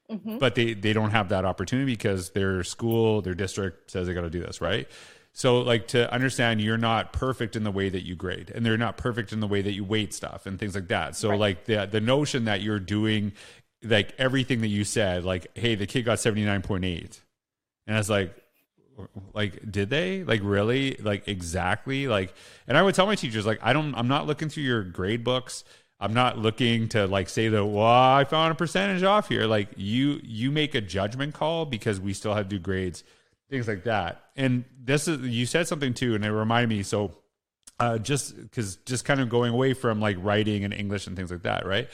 mm-hmm. but they they don't have that opportunity because their school, their district says they got to do this, right? So like to understand you're not perfect in the way that you grade and they're not perfect in the way that you weight stuff and things like that. So right. like the the notion that you're doing like everything that you said, like, hey, the kid got 79.8. And I was like, like did they like really like exactly like and i would tell my teachers like i don't i'm not looking through your grade books i'm not looking to like say that well i found a percentage off here like you you make a judgment call because we still have to do grades things like that and this is you said something too and it reminded me so uh just because just kind of going away from like writing and english and things like that right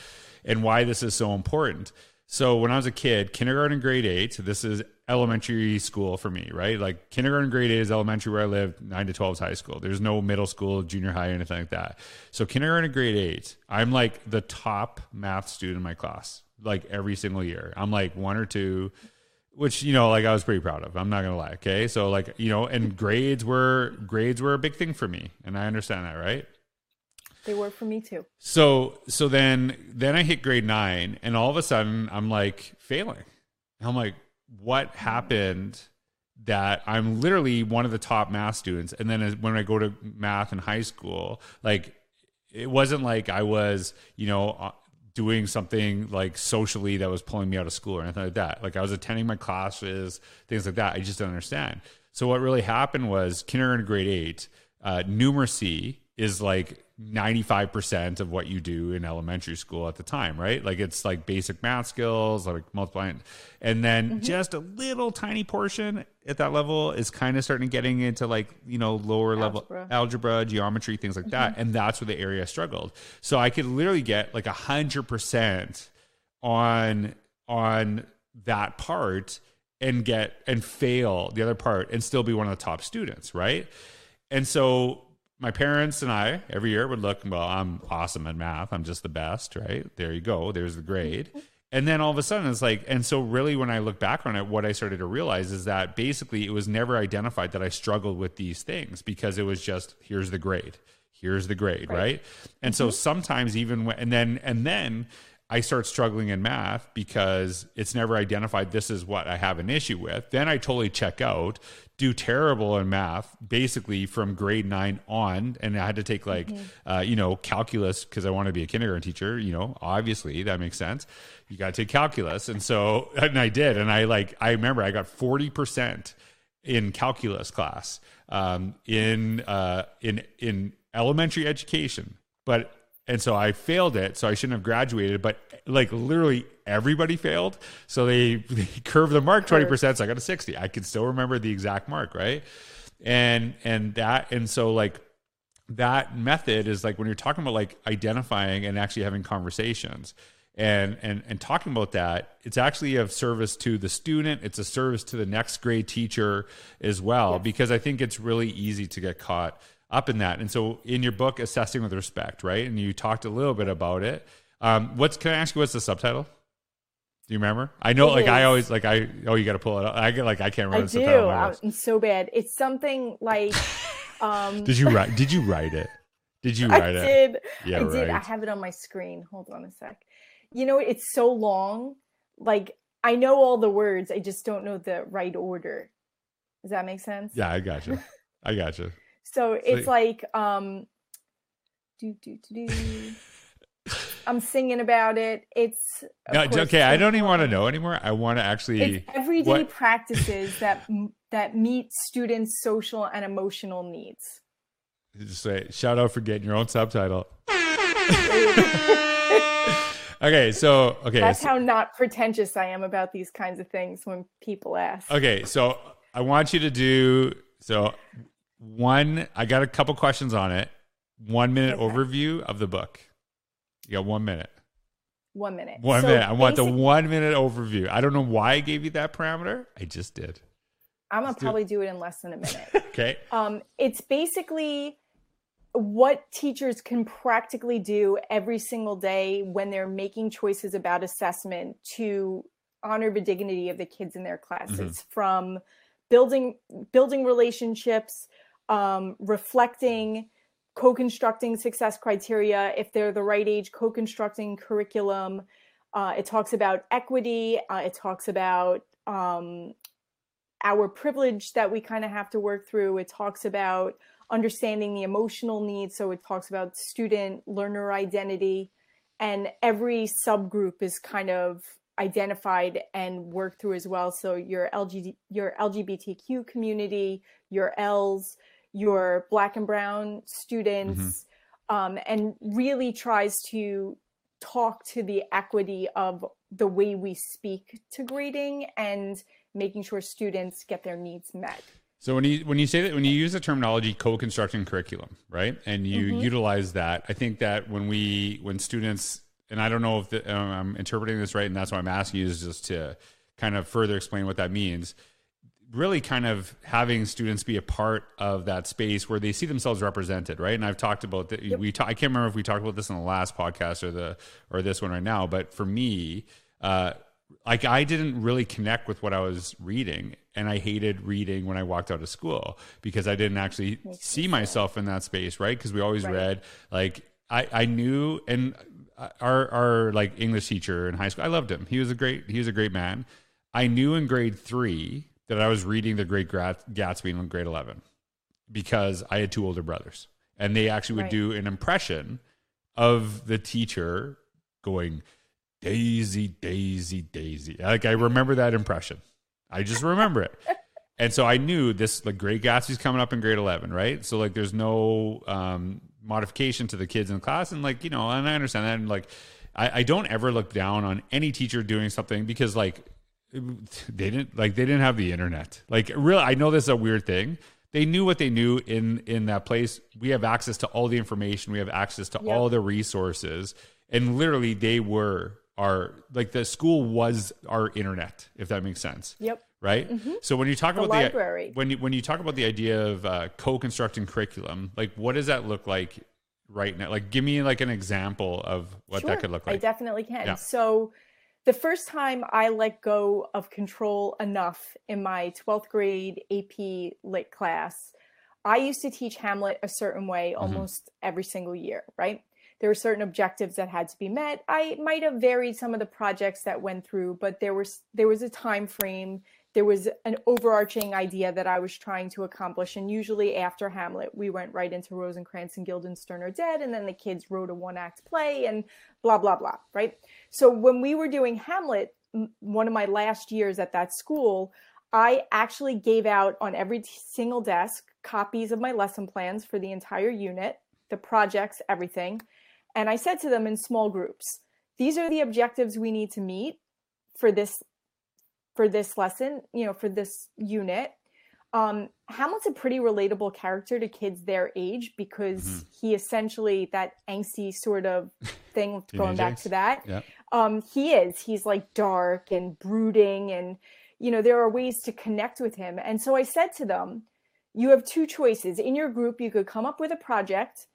and why this is so important so when I was a kid, kindergarten, grade eight, this is elementary school for me, right? Like kindergarten, grade eight is elementary where I live, nine to 12 is high school. There's no middle school, junior high, anything like that. So kindergarten, grade eight, I'm like the top math student in my class, like every single year. I'm like one or two, which, you know, like I was pretty proud of. I'm not going to lie. Okay. So like, you know, and grades were, grades were a big thing for me. And I understand that, right? They were for me too. So so then then I hit grade nine, and all of a sudden I'm like failing. I'm like, what happened? That I'm literally one of the top math students, and then when I go to math in high school, like it wasn't like I was, you know, uh, doing something like socially that was pulling me out of school or anything like that. Like I was attending my classes, things like that. I just didn't understand. So what really happened was kindergarten, grade eight, uh, numeracy is like 95% of what you do in elementary school at the time, right? Like it's like basic math skills, like multiplying. And then mm-hmm. just a little tiny portion at that level is kind of starting to getting into like, you know, lower algebra. level algebra, geometry, things like mm-hmm. that. And that's where the area struggled. So I could literally get like a hundred percent on, on that part and get and fail the other part and still be one of the top students, right? And so my parents and I every year would look, well, I'm awesome at math. I'm just the best, right? There you go. There's the grade. And then all of a sudden it's like, and so really when I look back on it, what I started to realize is that basically it was never identified that I struggled with these things because it was just, here's the grade. Here's the grade, right? right? And mm-hmm. so sometimes even when, and then, and then I start struggling in math because it's never identified this is what I have an issue with. Then I totally check out, do terrible in math, basically from grade nine on. And I had to take like, mm-hmm. uh, you know, calculus because I want to be a kindergarten teacher. You know, obviously that makes sense. You got to take calculus. And so, and I did. And I like, I remember I got 40% in calculus class um, in, uh, in, in elementary education. But and so I failed it. So I shouldn't have graduated, but like literally everybody failed. So they, they curved the mark 20%. So I got a 60. I can still remember the exact mark, right? and and that and so like that method is like when you're talking about like identifying and actually having conversations and and and talking about that it's actually of service to the student it's a service to the next grade teacher as well yes. because i think it's really easy to get caught up in that and so in your book assessing with respect right and you talked a little bit about it um, what's can i ask you what's the subtitle do you remember? I know, it like is. I always like I. Oh, you got to pull it up. I get like I can't remember. I do. I'm so bad. It's something like. Um, did you write? Did you write it? Did you write I it? Did. Yeah, I right. did. I have it on my screen. Hold on a sec. You know, it's so long. Like I know all the words. I just don't know the right order. Does that make sense? Yeah, I got you. I got you. so it's like um. Do do do do. I'm singing about it. It's no, okay. I don't even want to know anymore. I want to actually it's everyday what? practices that that meet students' social and emotional needs. Just say shout out for getting your own subtitle. okay, so okay, that's so, how not pretentious I am about these kinds of things when people ask. Okay, so I want you to do so. One, I got a couple questions on it. One minute okay. overview of the book. You got one minute. One minute. One so minute. I want the one minute overview. I don't know why I gave you that parameter. I just did. I'm gonna probably do it. do it in less than a minute. okay. Um, it's basically what teachers can practically do every single day when they're making choices about assessment to honor the dignity of the kids in their classes mm-hmm. from building building relationships um, reflecting co-constructing success criteria. If they're the right age co-constructing curriculum. Uh, it talks about equity. Uh, it talks about um, our privilege that we kind of have to work through. It talks about understanding the emotional needs. So it talks about student learner identity. And every subgroup is kind of identified and worked through as well. So your your lgbtq community your l's your black and brown students mm-hmm. um, and really tries to talk to the equity of the way we speak to grading and making sure students get their needs met. So when you when you say that when you use the terminology co-constructing curriculum, right, and you mm-hmm. utilize that, I think that when we when students and I don't know if the, um, I'm interpreting this right, and that's why I'm asking you is just to kind of further explain what that means really kind of having students be a part of that space where they see themselves represented, right? And I've talked about that. Yep. We ta- I can't remember if we talked about this in the last podcast or the or this one right now, but for me, uh, like I didn't really connect with what I was reading, and I hated reading when I walked out of school because I didn't actually see myself in that space, right? Because we always right. read like I I knew and our our like English teacher in high school, I loved him. He was a great he was a great man. I knew in grade three that I was reading The Great Gatsby in grade 11 because I had two older brothers. And they actually would right. do an impression of the teacher going, Daisy, Daisy, Daisy. Like I remember that impression. I just remember it. And so I knew this like Great Gatsby's coming up in grade 11, right? So like there's no um, modification to the kids in the class. And like, you know, and I understand that. And like, I, I don't ever look down on any teacher doing something because like they didn't like they didn't have the internet. Like really, I know this is a weird thing. They knew what they knew in in that place. We have access to all the information. We have access to yep. all the resources. And literally they were our like the school was our internet, if that makes sense. Yep. Right. Mm-hmm. So when you talk the about library. the when you when you talk about the idea of uh, co-constructing curriculum, like what does that look like right now? Like give me like an example of what sure, that could look like. I definitely can. Yeah. So the first time I let go of control enough in my 12th grade AP lit class, I used to teach Hamlet a certain way mm-hmm. almost mm-hmm. every single year, right? There were certain objectives that had to be met. I might have varied some of the projects that went through, but there was there was a time frame there was an overarching idea that I was trying to accomplish. And usually after Hamlet, we went right into Rosencrantz and Guildenstern are dead. And then the kids wrote a one act play and blah, blah, blah. Right. So when we were doing Hamlet, one of my last years at that school, I actually gave out on every single desk copies of my lesson plans for the entire unit, the projects, everything. And I said to them in small groups, these are the objectives we need to meet for this for this lesson, you know, for this unit. Um, Hamlet's a pretty relatable character to kids their age because mm-hmm. he essentially that angsty sort of thing. going back to that, yeah. um, he is. He's like dark and brooding, and you know there are ways to connect with him. And so I said to them, you have two choices in your group. You could come up with a project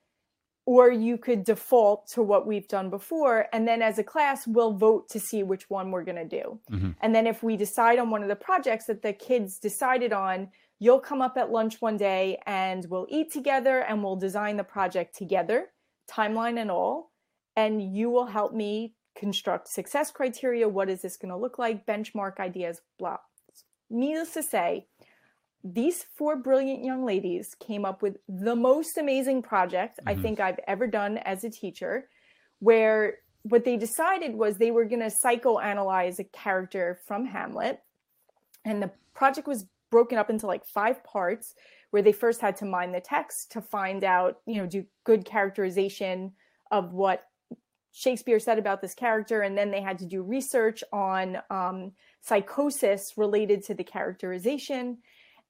or you could default to what we've done before and then as a class we'll vote to see which one we're going to do mm-hmm. and then if we decide on one of the projects that the kids decided on you'll come up at lunch one day and we'll eat together and we'll design the project together timeline and all and you will help me construct success criteria what is this going to look like benchmark ideas blah needless to say these four brilliant young ladies came up with the most amazing project mm-hmm. I think I've ever done as a teacher, where what they decided was they were going to psychoanalyze a character from Hamlet. And the project was broken up into like five parts where they first had to mine the text to find out, you know, do good characterization of what Shakespeare said about this character. And then they had to do research on um, psychosis related to the characterization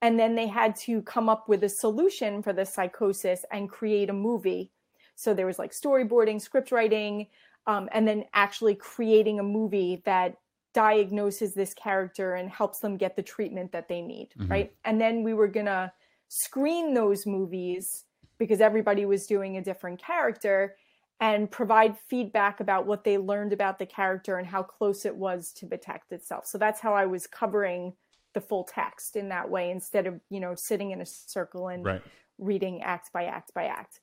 and then they had to come up with a solution for the psychosis and create a movie. So there was like storyboarding script writing um, and then actually creating a movie that diagnoses this character and helps them get the treatment that they need mm-hmm. right? And then we were gonna screen those movies because everybody was doing a different character and provide feedback about what they learned about the character and how close it was to the text itself. So that's how i was covering the full text in that way instead of you know sitting in a circle and right. reading act by act by act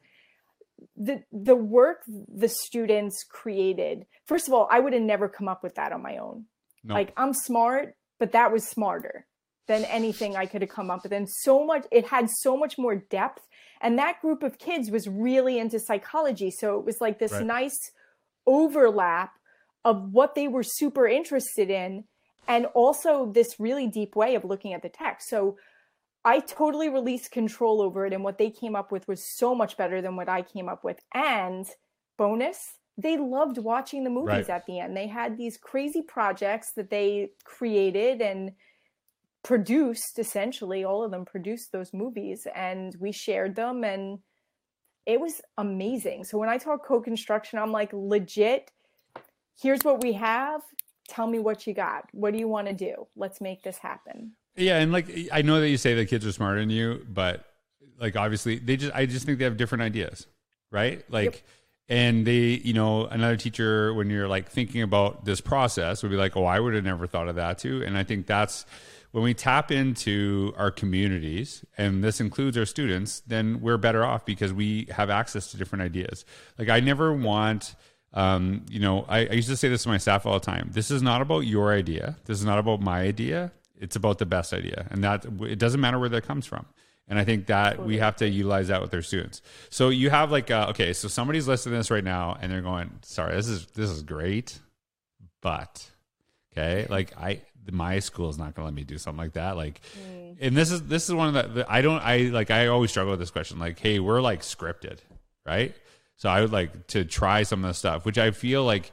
the the work the students created first of all i would have never come up with that on my own no. like i'm smart but that was smarter than anything i could have come up with and so much it had so much more depth and that group of kids was really into psychology so it was like this right. nice overlap of what they were super interested in and also this really deep way of looking at the text. So I totally released control over it, and what they came up with was so much better than what I came up with. And bonus, they loved watching the movies right. at the end. They had these crazy projects that they created and produced essentially all of them produced those movies and we shared them and it was amazing so when i talk co-construction i'm like legit here's what we have tell me what you got. What do you want to do? Let's make this happen. Yeah, and like I know that you say the kids are smarter than you, but like obviously they just I just think they have different ideas, right? Like yep. and they, you know, another teacher when you're like thinking about this process would be like, "Oh, I would have never thought of that too." And I think that's when we tap into our communities and this includes our students, then we're better off because we have access to different ideas. Like I never want um, you know, I, I used to say this to my staff all the time. This is not about your idea. This is not about my idea. It's about the best idea, and that it doesn't matter where that comes from. And I think that totally. we have to utilize that with our students. So you have like, uh, okay, so somebody's listening to this right now, and they're going, "Sorry, this is this is great, but okay, like I my school is not going to let me do something like that. Like, mm. and this is this is one of the, the I don't I like I always struggle with this question. Like, hey, we're like scripted, right? So I would like to try some of the stuff, which I feel like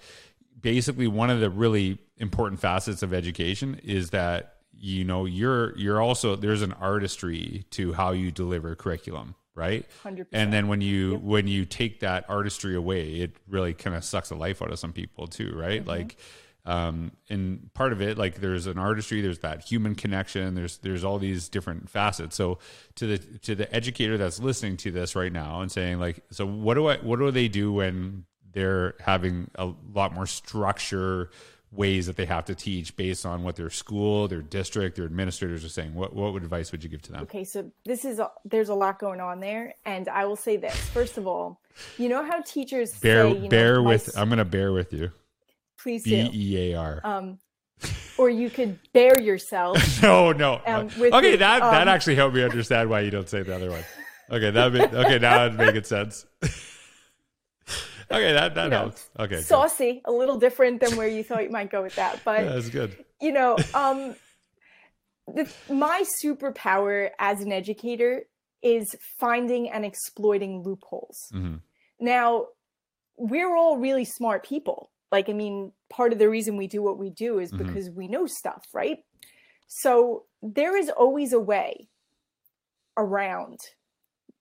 basically one of the really important facets of education is that you know you're you're also there's an artistry to how you deliver curriculum right 100%. and then when you yep. when you take that artistry away it really kind of sucks the life out of some people too right mm-hmm. like um, and part of it like there's an artistry there's that human connection there's there's all these different facets. So to the to the educator that's listening to this right now and saying like so what do i what do they do when they're having a lot more structure ways that they have to teach based on what their school their district their administrators are saying? What what advice would you give to them? Okay so this is a, there's a lot going on there. And i will say this. First of all you know how teachers bear say, bear know, with i'm gonna bear with you Please do. B E A R. Um, or you could bear yourself. no, no. Um, okay, the, that um, that actually helped me understand why you don't say the other one. Okay, that made, okay now it's making sense. okay, that that helps. Know, okay, saucy, good. a little different than where you thought you might go with that, but yeah, that's good. You know, um, the, my superpower as an educator is finding and exploiting loopholes. Mm-hmm. Now, we're all really smart people like, I mean, part of the reason we do what we do is mm-hmm. because we know stuff, right? So there is always a way around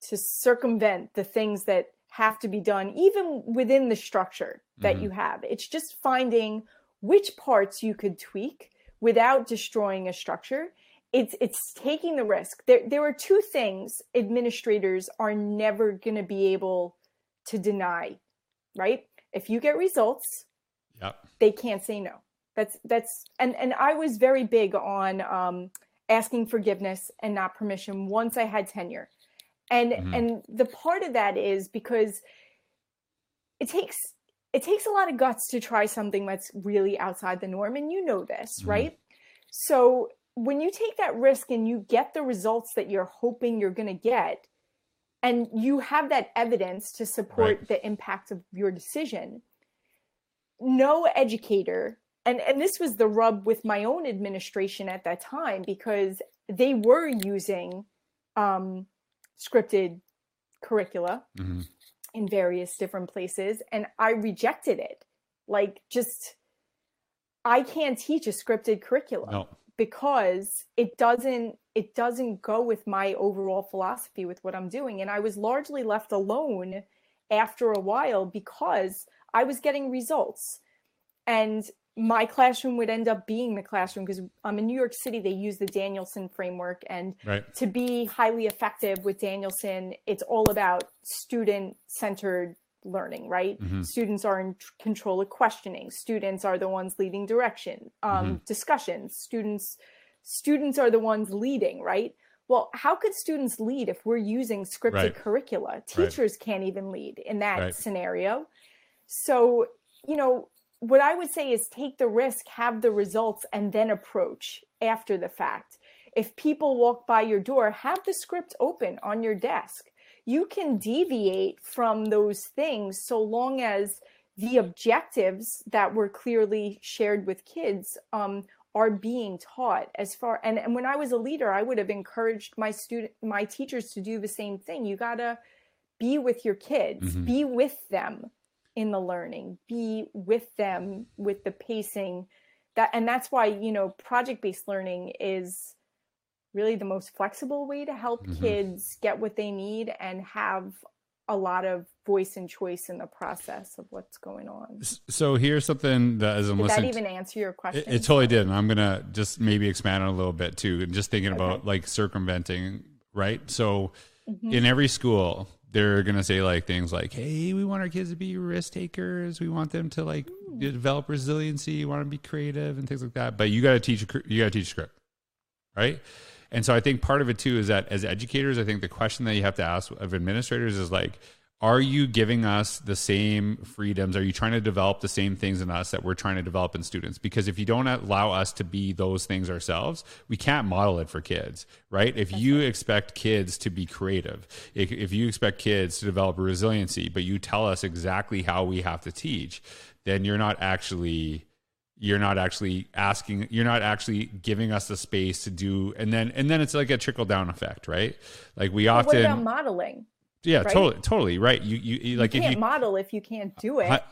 to circumvent the things that have to be done even within the structure that mm-hmm. you have it's just finding which parts you could tweak without destroying a structure it's it's taking the risk there there are two things administrators are never going to be able to deny right if you get results yep. they can't say no that's that's and and i was very big on um, asking forgiveness and not permission once i had tenure and mm-hmm. and the part of that is because it takes it takes a lot of guts to try something that's really outside the norm and you know this mm-hmm. right so when you take that risk and you get the results that you're hoping you're going to get and you have that evidence to support right. the impact of your decision no educator and and this was the rub with my own administration at that time because they were using um, scripted curricula mm-hmm. in various different places and i rejected it like just i can't teach a scripted curriculum no. because it doesn't it doesn't go with my overall philosophy with what i'm doing and i was largely left alone after a while because i was getting results and my classroom would end up being the classroom because um, in New York City they use the Danielson framework, and right. to be highly effective with Danielson, it's all about student centered learning. Right? Mm-hmm. Students are in control of questioning. Students are the ones leading direction, um, mm-hmm. discussions. Students students are the ones leading. Right? Well, how could students lead if we're using scripted right. curricula? Teachers right. can't even lead in that scenario. So you know what I would say is take the risk, have the results, and then approach after the fact. If people walk by your door, have the script open on your desk. You can deviate from those things so long as the objectives that were clearly shared with kids um, are being taught as far and, and when i was a leader i would have encouraged my student my teachers to do the same thing you got to be with your kids mm-hmm. be with them in the learning be with them with the pacing that and that's why you know project based learning is really the most flexible way to help mm-hmm. kids get what they need and have a lot of voice and choice in the process of what's going on. So here's something that as I'm did listening, that even answer your question? It, it, totally did, and I'm gonna just maybe expand on a little bit too, and just thinking okay. about like circumventing, right? So mm-hmm. in every school, they're gonna say like things like, "Hey, we want our kids to be risk takers. We want them to like develop resiliency. We want to be creative and things like that." But you got to teach you got to teach script, right? And so I think part of it too is that as educators, I think the question that you have to ask of administrators is like, are you giving us the same freedoms? Are you trying to develop the same things in us that we're trying to develop in students? Because if you don't allow us to be those things ourselves, we can't model it for kids, right? If you expect kids to be creative, if, if you expect kids to develop resiliency, but you tell us exactly how we have to teach, then you're not actually you're not actually asking you're not actually giving us the space to do and then and then it's like a trickle down effect right like we often what about modeling yeah, right? totally, totally right. You, you, you like you can't if you model if you can't do it.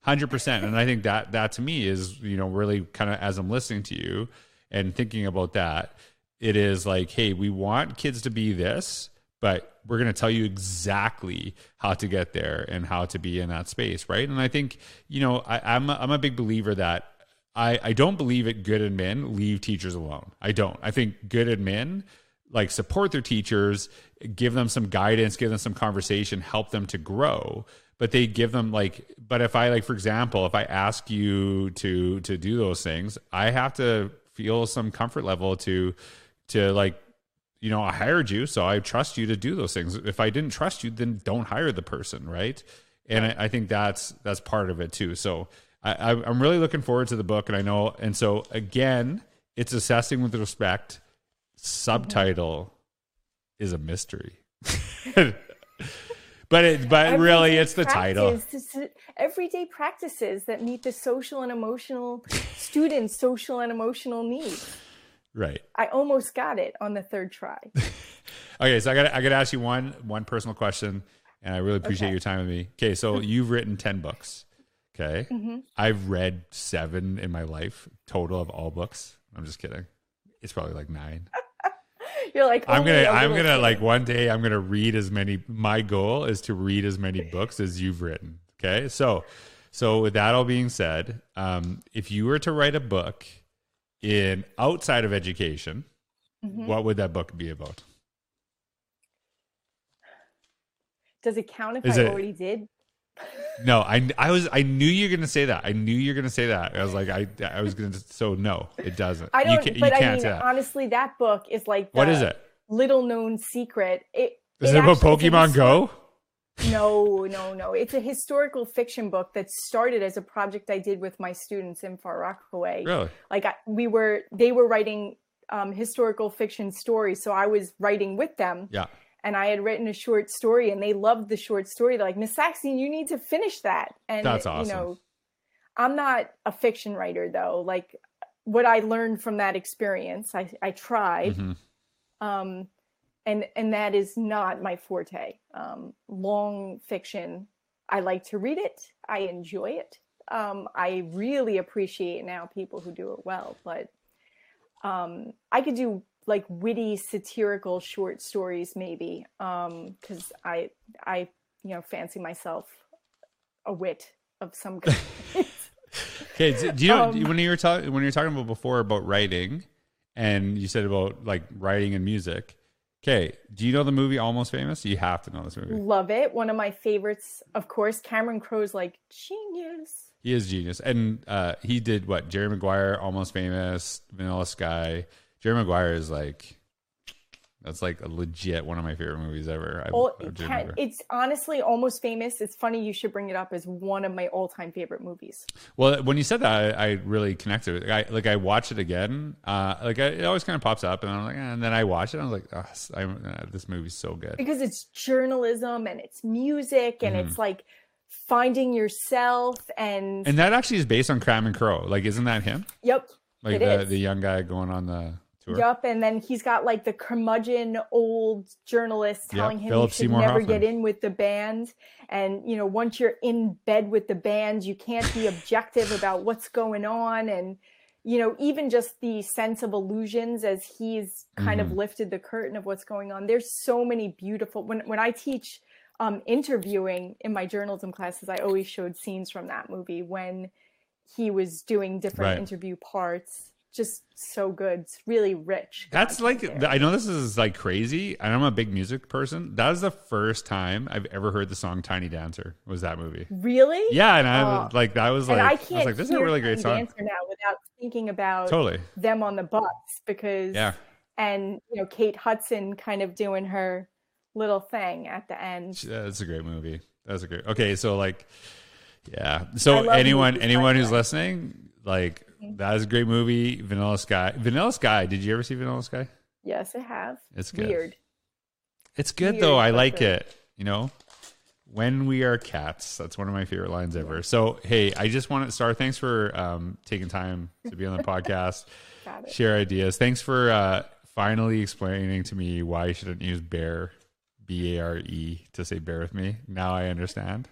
Hundred percent, and I think that that to me is you know really kind of as I'm listening to you and thinking about that, it is like, hey, we want kids to be this, but we're going to tell you exactly how to get there and how to be in that space, right? And I think you know I, I'm a, I'm a big believer that I I don't believe it. Good admin leave teachers alone. I don't. I think good admin like support their teachers, give them some guidance, give them some conversation, help them to grow. But they give them like, but if I like, for example, if I ask you to to do those things, I have to feel some comfort level to to like you know, I hired you, so I trust you to do those things. If I didn't trust you, then don't hire the person, right? And I, I think that's that's part of it too. So I, I'm really looking forward to the book, and I know. And so again, it's assessing with respect mm-hmm. subtitle is a mystery. but it but everyday really it's the title. everyday practices that meet the social and emotional students social and emotional needs. Right. I almost got it on the third try. Okay so i got i got to ask you one one personal question and i really appreciate okay. your time with me. Okay so you've written 10 books okay? Mm-hmm. i've read seven in my life total of all books. I'm just kidding. It's probably like nine You're like, I'm gonna I'm gonna like one day I'm gonna read as many. My goal is to read as many books as you've written. Okay, so so with that all being said, um, if you were to write a book in outside of education, Mhm. what would that book be about? Does it count if Is I it- already did? No, I I was I knew you were gonna say that. I knew you were gonna say that. I was like I I was gonna. So no, it doesn't. I don't. can't, you but I can't mean, that. honestly, that book is like What is it? Little known secret. It Is it, about actually- it's a Pokemon Go? No, no, no. It's a historical fiction book that started as a project I did with my students in Far Rockaway. Really? Like I, we were, they were writing um, historical fiction stories, so I was writing with them. Yeah. And I had written a short story and they loved the short story. They're like, Miss Sackstein, you need to finish that. And That's awesome. you know, I'm not a fiction writer though. Like what I learned from that experience, I, I tried. Mhm. Um, and and that is not my forte. Um, long fiction, I like to read it. I enjoy it. Um, I really appreciate now people who do it well, but um, I could do like witty satirical short stories maybe um because I I you know fancy myself a wit of some kind. Okay, do do you know Um, when you were talking when you were talking about before about writing, and you said about like writing and music? Okay, do you know the movie Almost Famous? You have to know this movie. Love it. One of my favorites, of course. Cameron Crowe's like genius. He is genius, and uh, he did what Jerry Maguire, Almost Famous, Vanilla Sky. Jerry Maguire is like that's like a legit one of my favorite movies ever. I, Jerry it's honestly almost famous. It's funny you should bring it up as one of my all-time favorite movies. Well, when you said that, I, I really connected. with it. I like I watched it again. Uh, like I, it always kind of pops up, and I'm like, eh, and then I watch it. I was like, oh, s- I, uh, this movie's so good. because it's journalism and it's music and Mhm. it's like finding yourself and, And that actually is based on Cameron Crowe. Like, isn't that him? yep Like the is. the young guy going on the yep and then he's got like the curmudgeon old journalist Yep, telling him Philip you should Seymour never Hoffman. get in with the band and you know once you're in bed with the band you can't be objective about what's going on and you know even just the sense of illusions as he's kind Mm-hmm. of lifted the curtain of what's going on there's so many beautiful when when i teach um, interviewing in my journalism classes i always showed scenes from that movie when he was doing different Right. interview parts just so good it's really rich That's like there. I know this is like crazy, and I'm a big music person. That is the first time I've ever heard the song "Tiny Dancer." Was that movie? really Yeah, and I Oh. like, that was like, and I, I was can't like, this is a really great Tiny song. Dancer now without thinking about Totally. them on the bus because Yeah. and you know Kate Hudson kind of doing her little thing at the end. That's a great movie. That's a great. Okay, so like, yeah. So anyone, anyone who's listening, like, that is a great movie. Vanilla Sky. Vanilla Sky. Did you ever see Vanilla Sky? Yes, I have. It's good. Weird. It's good Weird, though. I like good. it. You know, when we are cats. That's one of my favorite lines ever. So hey, I just want to start. Thanks for um, taking time to be on the podcast, share ideas. Thanks for uh, finally explaining to me why you shouldn't use bear, B A R E, to say bear with me. Now I understand,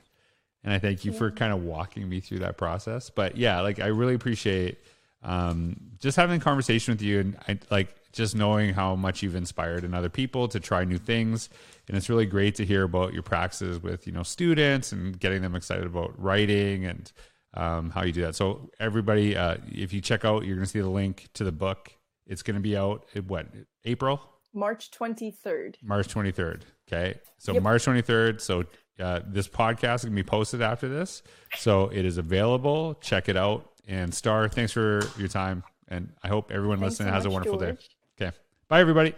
and I thank you for kind of walking me through that process. But yeah, like I really appreciate um, just having a conversation with you and I, like just knowing how much you've inspired in other people to try new things. And it's really great to hear about your practices with, you know, students and getting them excited about writing and um, how you do that. So everybody, uh, if you check out, you're going to see the link to the book. It's going to be out in what, April? March 23rd. March 23rd. Okay. So Yep. March 23rd. So uh, this podcast is going to be posted after this. So it is available. Check it out. And Starr, thanks for your time. And I hope everyone Thanks listening so has a much, wonderful day. Okay. Bye, everybody.